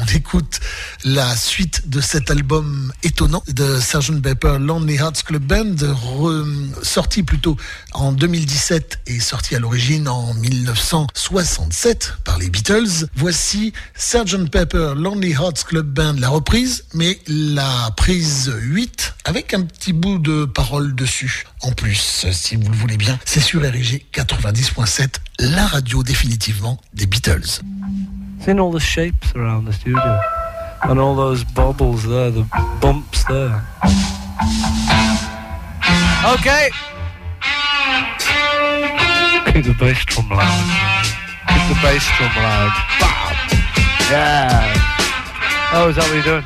On écoute la suite de cet album étonnant de Sgt Pepper Lonely Hearts Club Band, sorti plutôt en 2017 et sorti à l'origine en 1967 par les Beatles. Voici Sgt Pepper Lonely Hearts Club Band, la reprise, mais la prise 8 avec un petit bout de parole dessus. En plus, si vous le voulez bien, c'est sur RG 90.7, la radio définitivement des Beatles. Seeing all the shapes around the studio and all those bubbles there, the bumps there. Okay. Keep the bass drum loud. Keep the bass drum loud. Bam. Yeah. Oh, is that what you're doing?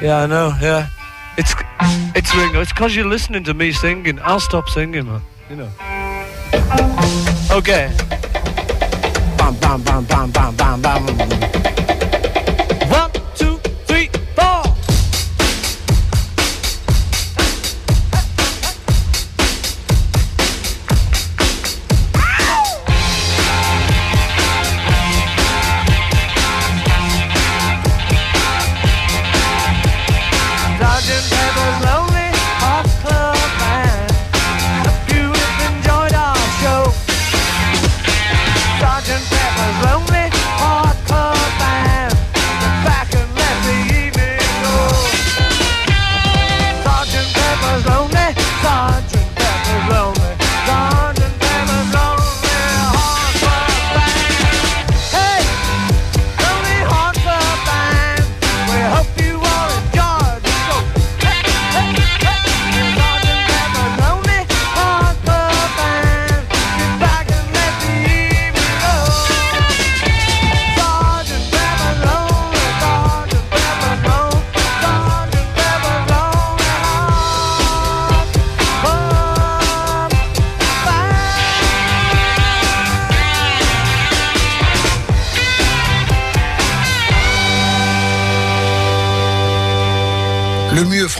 Yeah, I know. Yeah. It's it's Ringo. It's because you're listening to me singing. I'll stop singing, man. You know. Okay. Bam, bam, bam, bam, bam, bam, bam.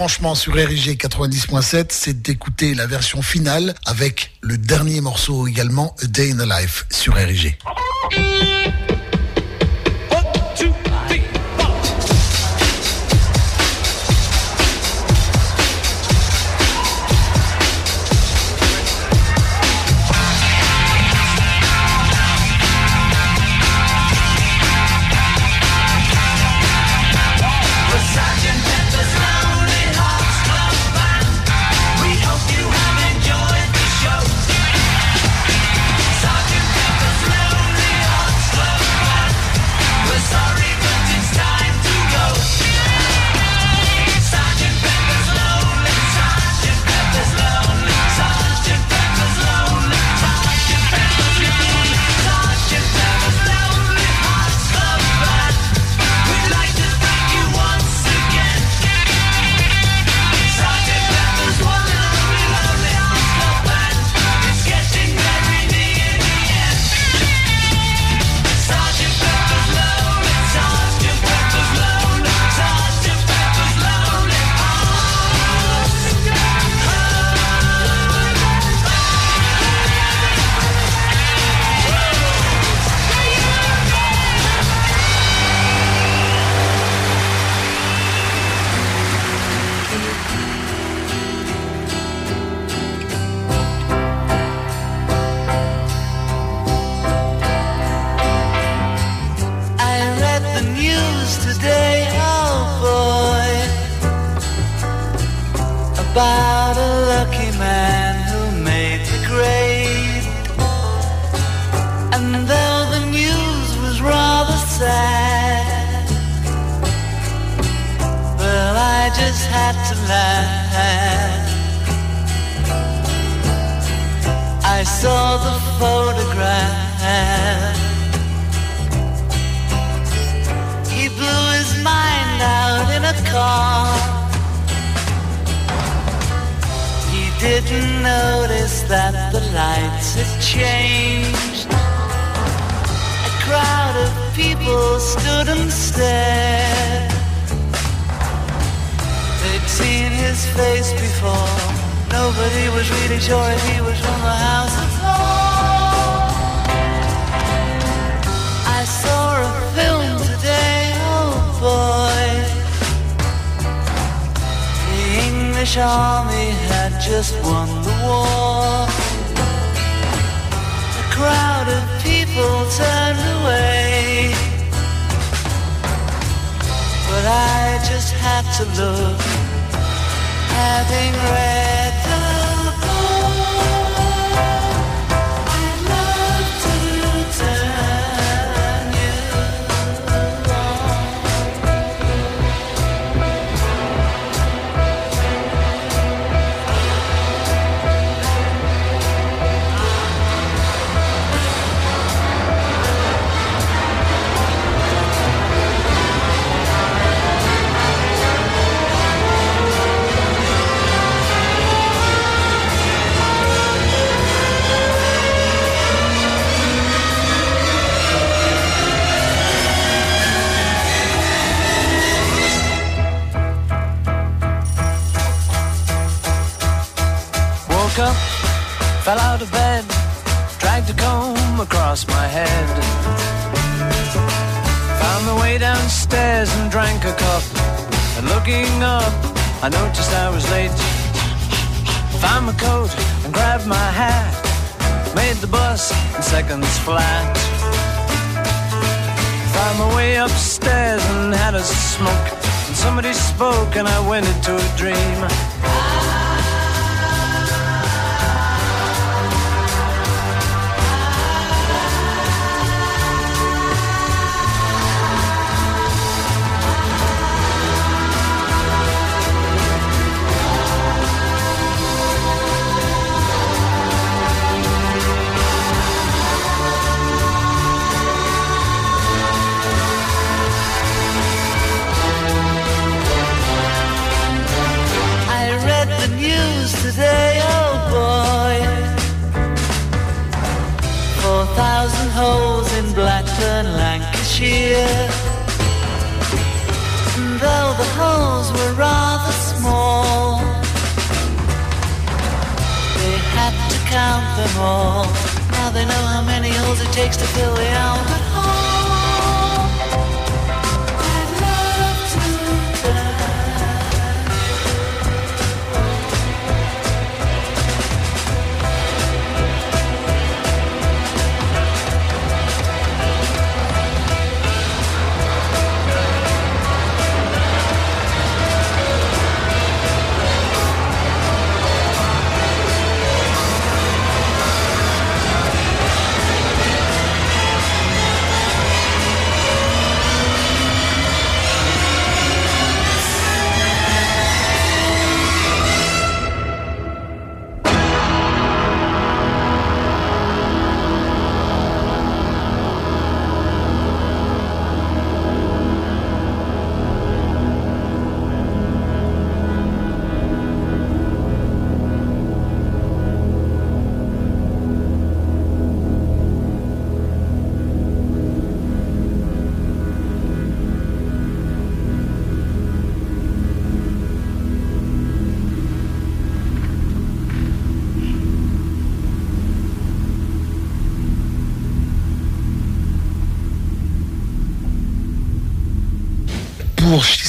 Franchement, sur RIG 90.7, c'est d'écouter la version finale avec le dernier morceau également, A Day in a Life, sur RIG.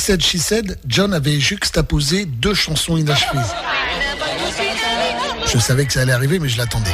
Said, John avait juxtaposé deux chansons inachevées. Je savais que ça allait arriver, mais je l'attendais.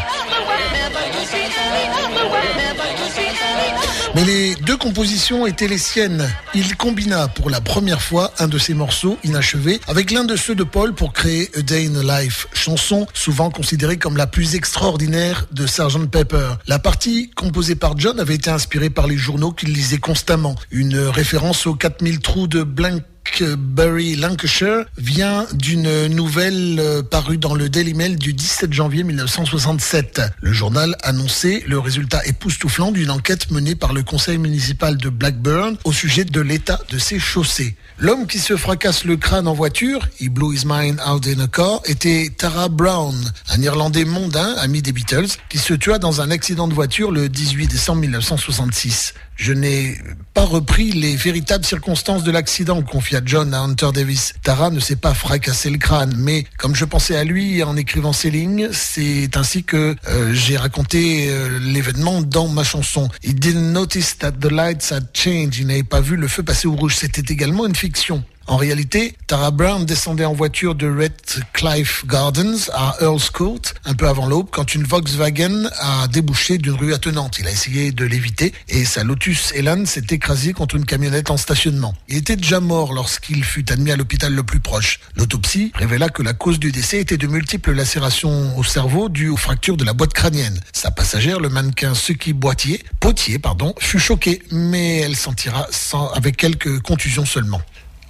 Mais les deux compositions étaient les siennes. Il combina pour la première fois un de ses morceaux inachevés avec l'un de ceux de Paul pour créer A Day in a Life, chanson souvent considérée comme la plus extraordinaire de Sgt Pepper. La partie composée par John avait été inspirée par les journaux qu'il lisait constamment. Une référence aux 4000 trous de Blank Bury Lancashire vient d'une nouvelle euh, parue dans le Daily Mail du 17 janvier 1967. Le journal annonçait le résultat époustouflant d'une enquête menée par le conseil municipal de Blackburn au sujet de l'état de ses chaussées. L'homme qui se fracasse le crâne en voiture, he blew his mind out in a car, était Tara Brown, un Irlandais mondain, ami des Beatles, qui se tua dans un accident de voiture le 18 décembre 1966. Je n'ai pas repris les véritables circonstances de l'accident, confia John à Hunter Davis. Tara ne s'est pas fracassé le crâne, mais comme je pensais à lui en écrivant ces lignes, c'est ainsi que euh, j'ai raconté euh, l'événement dans ma chanson. He didn't notice that the lights had changed. Il n'avait pas vu le feu passer au rouge. C'était également une fiction. En réalité, Tara Brown descendait en voiture de Redcliffe Gardens à Earl's Court un peu avant l'aube quand une Volkswagen a débouché d'une rue attenante. Il a essayé de l'éviter et sa Lotus Elan s'est écrasée contre une camionnette en stationnement. Il était déjà mort lorsqu'il fut admis à l'hôpital le plus proche. L'autopsie révéla que la cause du décès était de multiples lacérations au cerveau dues aux fractures de la boîte crânienne. Sa passagère, le mannequin Suki Boitier, Potier, pardon, fut choquée, mais elle s'en tira sans, avec quelques contusions seulement.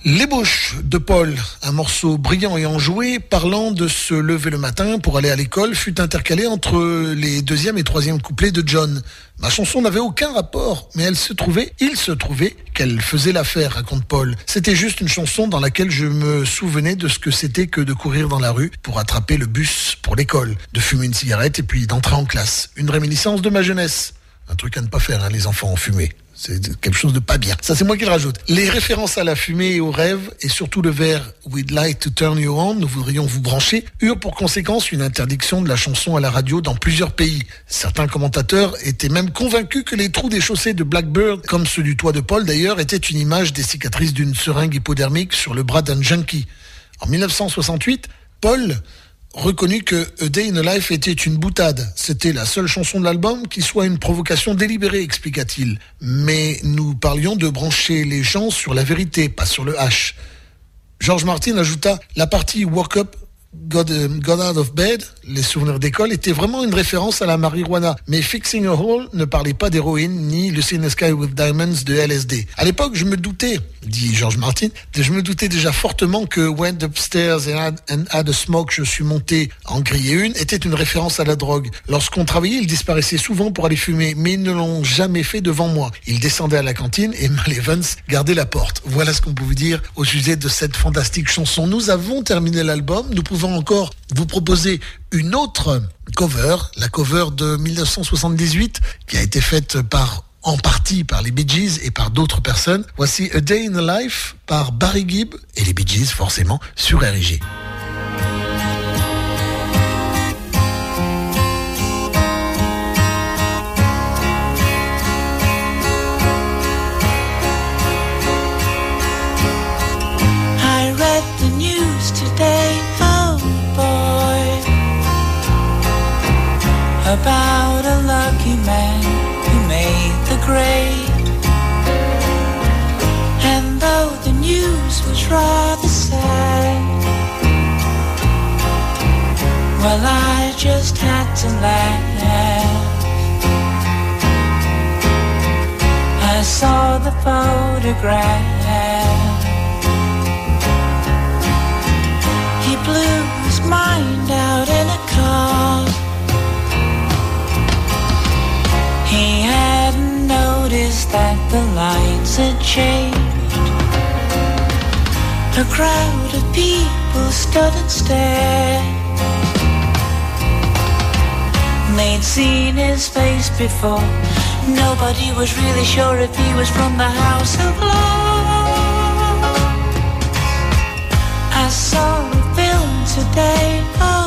L'ébauche de Paul, un morceau brillant et enjoué, parlant de se lever le matin pour aller à l'école, fut intercalé entre les deuxième et troisième couplets de John. Ma chanson n'avait aucun rapport, mais elle se trouvait, il se trouvait qu'elle faisait l'affaire, raconte Paul. C'était juste une chanson dans laquelle je me souvenais de ce que c'était que de courir dans la rue pour attraper le bus pour l'école, de fumer une cigarette et puis d'entrer en classe. Une réminiscence de ma jeunesse. Un truc à ne pas faire, hein, les enfants en fumée. C'est quelque chose de pas bien. Ça, c'est moi qui le rajoute. Les références à la fumée et au rêve, et surtout le vers We'd like to turn you on, nous voudrions vous brancher, eurent pour conséquence une interdiction de la chanson à la radio dans plusieurs pays. Certains commentateurs étaient même convaincus que les trous des chaussées de Blackbird, comme ceux du toit de Paul d'ailleurs, étaient une image des cicatrices d'une seringue hypodermique sur le bras d'un junkie. En 1968, Paul reconnu que A Day in a Life était une boutade. C'était la seule chanson de l'album qui soit une provocation délibérée, expliqua-t-il. Mais nous parlions de brancher les gens sur la vérité, pas sur le H. George Martin ajouta La partie Woke Up Euh, Got Out of Bed, les souvenirs d'école, était vraiment une référence à la marijuana. Mais Fixing a Hole ne parlait pas d'héroïne ni Lucy in the Sky with Diamonds de LSD. À l'époque, je me doutais, dit George Martin, je me doutais déjà fortement que Went Upstairs and Had, and had a Smoke, je suis monté en griller une, était une référence à la drogue. Lorsqu'on travaillait, ils disparaissaient souvent pour aller fumer, mais ils ne l'ont jamais fait devant moi. Ils descendaient à la cantine et Mal Evans gardait la porte. Voilà ce qu'on peut vous dire au sujet de cette fantastique chanson. Nous avons terminé l'album, nous pouvons encore vous proposer une autre cover, la cover de 1978 qui a été faite par en partie par les Bee Gees et par d'autres personnes. Voici A Day in a Life par Barry Gibb et les Bee Gees forcément sur RG. About a lucky man who made the grade. And though the news was rather sad, well, I just had to laugh. I saw the photograph. He blew his mind out in a car. Noticed that the lights had changed. A crowd of people stood and stared. They'd seen his face before. Nobody was really sure if he was from the House of Lords. I saw a film today, oh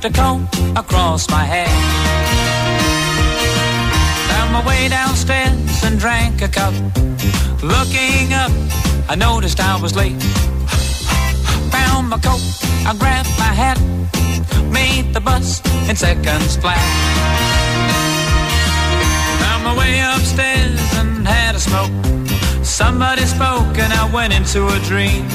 dragged a comb across my hair. Found my way downstairs and drank a cup. Looking up, I noticed I was late. Found my coat, I grabbed my hat, made the bus in seconds flat. Found my way upstairs and had a smoke. Somebody spoke and I went into a dream.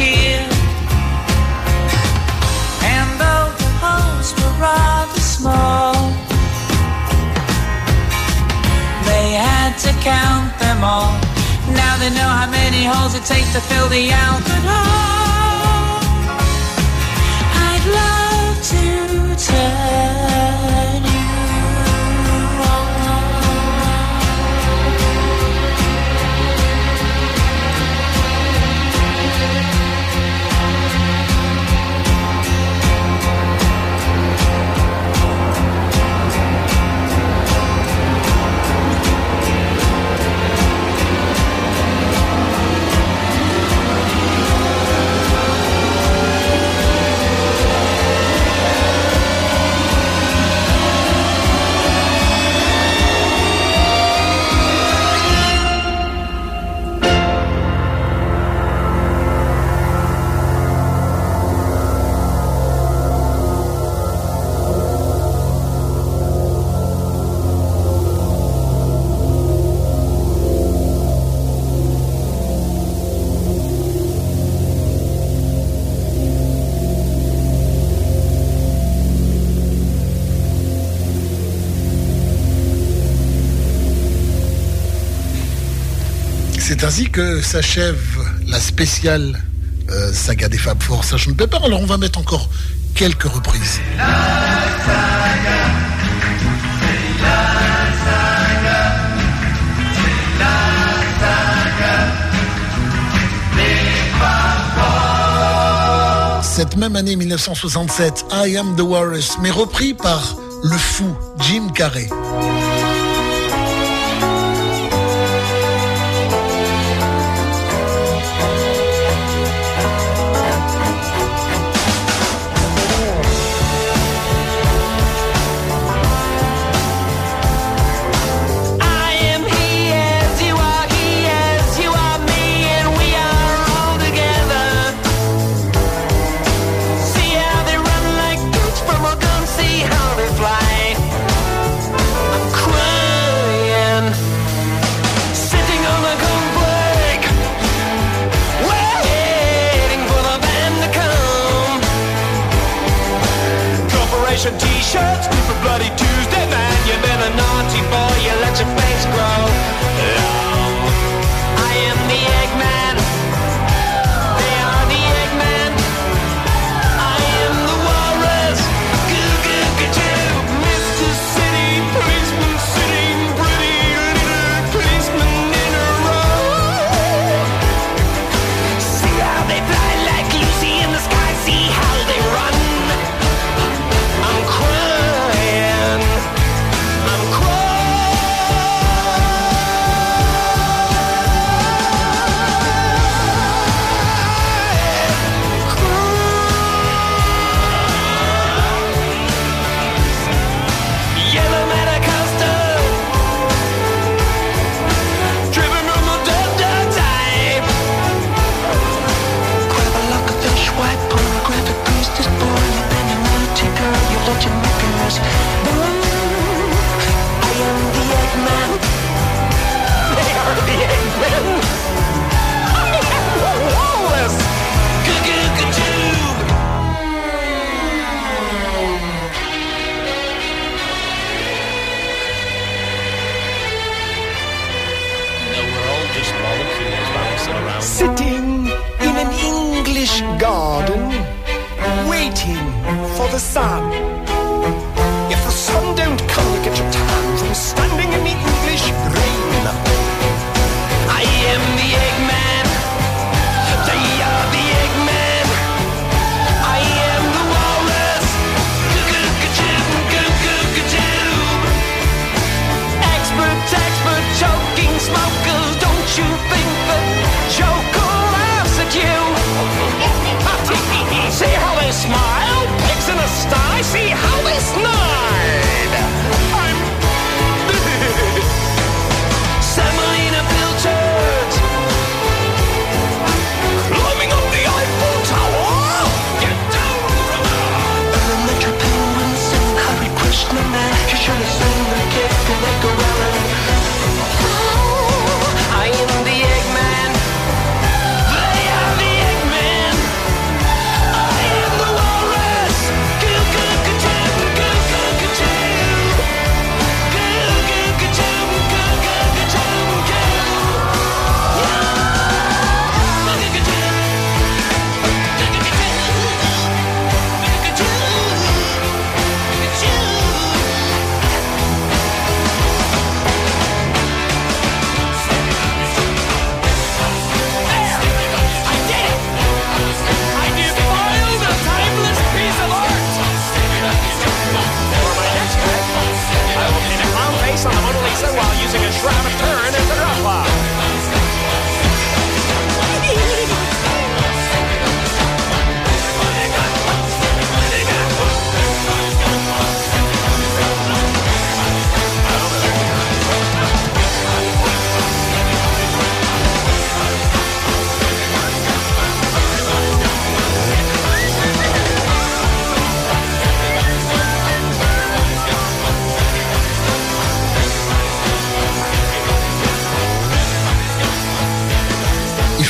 Lancashire. And though the holes were rather small, they had to count them all. Now they know how many holes it takes to fill the Albert. I'd love to turn C'est ainsi que s'achève la spéciale euh, saga des Fab Four Sgt Pepper. Alors on va mettre encore quelques reprises. Cette même année 1967, I Am the Walrus, mais repris par le fou Jim Carrey.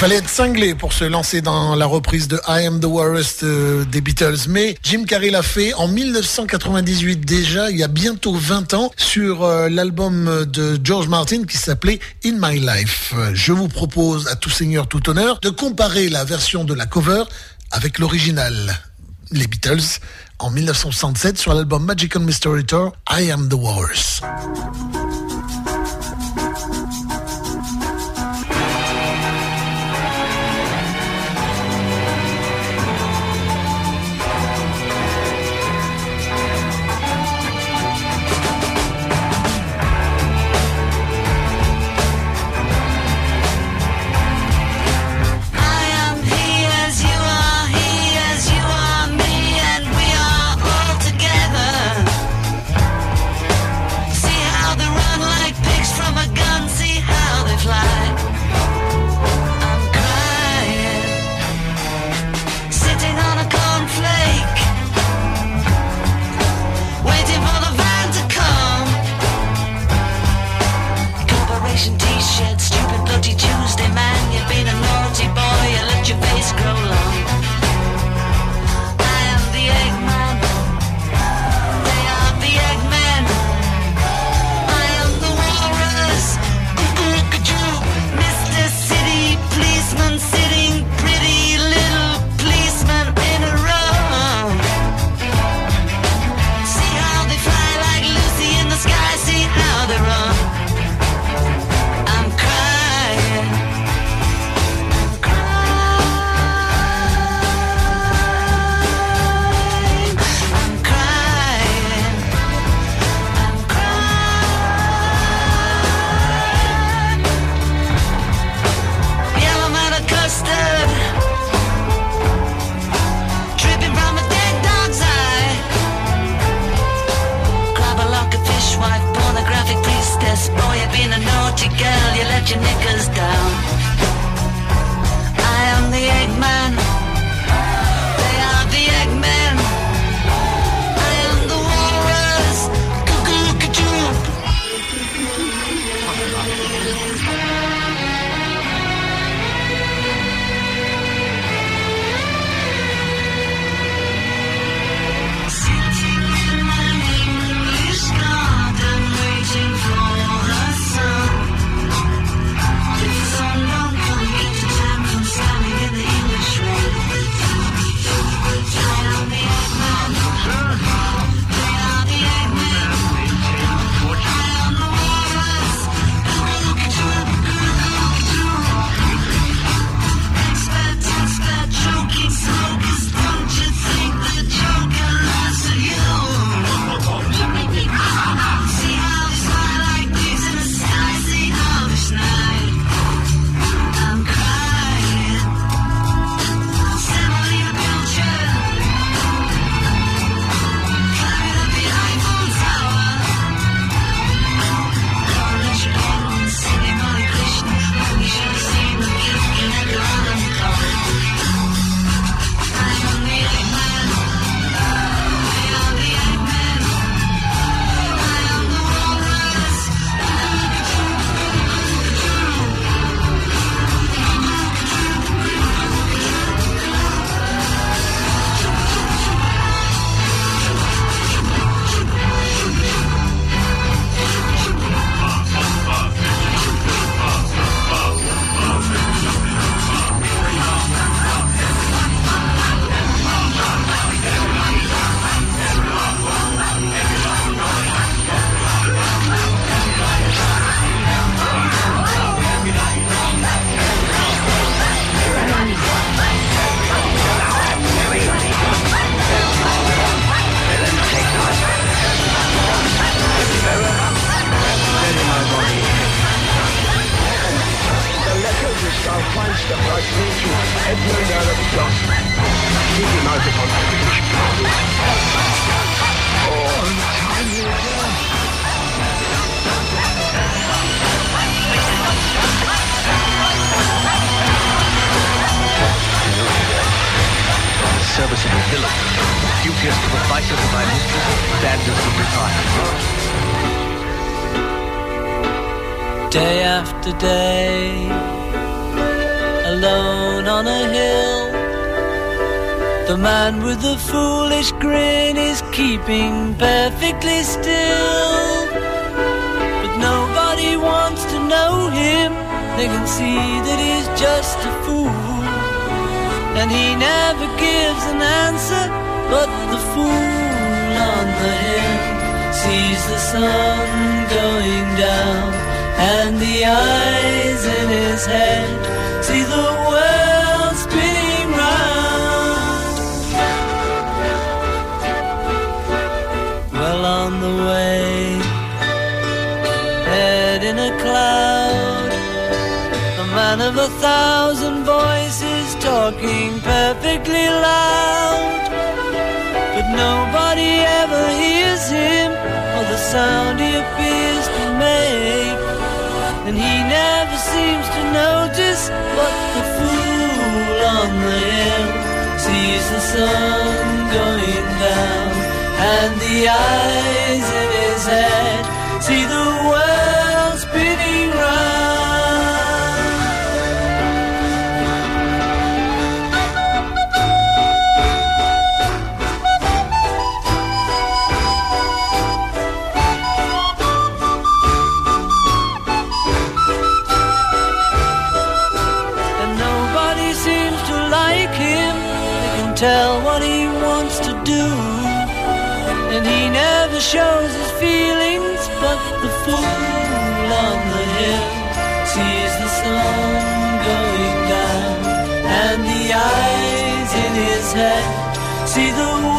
Il fallait être cinglé pour se lancer dans la reprise de I Am the Warest euh, des Beatles, mais Jim Carrey l'a fait en 1998 déjà, il y a bientôt 20 ans, sur euh, l'album de George Martin qui s'appelait In My Life. Je vous propose à tout seigneur, tout honneur, de comparer la version de la cover avec l'original. Les Beatles en 1967 sur l'album Magical Mystery Tour I Am the Worst. a thousand voices talking perfectly loud. But nobody ever hears him or the sound he appears to make. And he never seems to notice what the fool on the hill sees the sun going down and the eyes in his head see the see the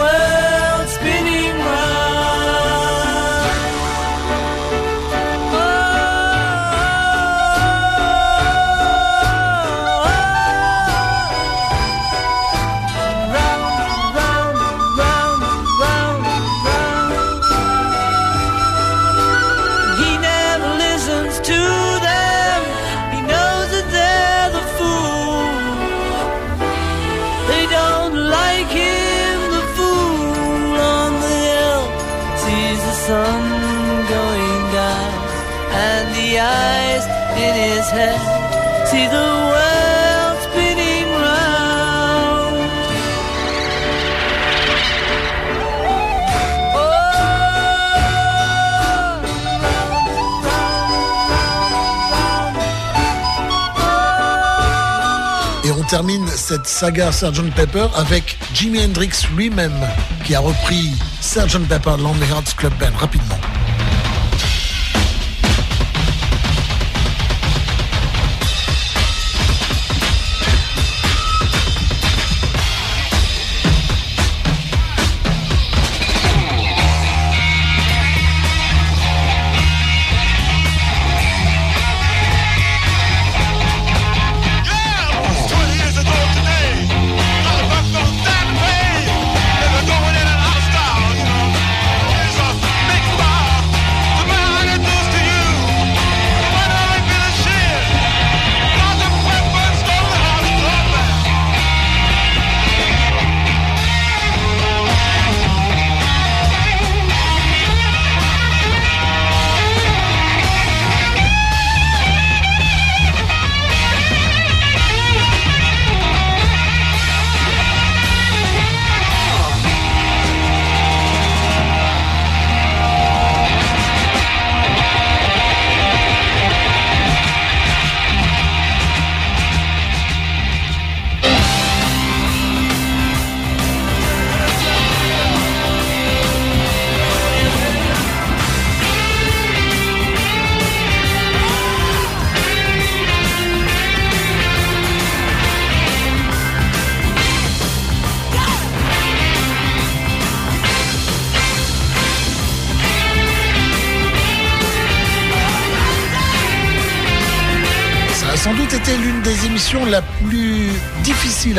Et on termine cette saga Sgt. Pepper avec Jimi Hendrix lui-même qui a repris Sgt. Pepper Lonely Hearts Club Band rapidement.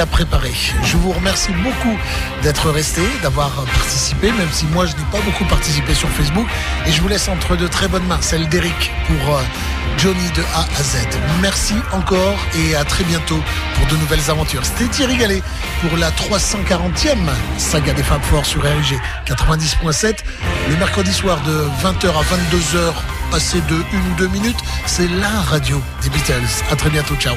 À préparer. Je vous remercie beaucoup d'être resté, d'avoir participé, même si moi je n'ai pas beaucoup participé sur Facebook. Et je vous laisse entre de très bonnes mains, celle d'Eric pour euh, Johnny de A à Z. Merci encore et à très bientôt pour de nouvelles aventures. C'était Thierry Gallet pour la 340e saga des Fab Four sur RG 90.7. Le mercredi soir de 20h à 22h, passé de une ou deux minutes, c'est la radio des Beatles. À très bientôt, ciao.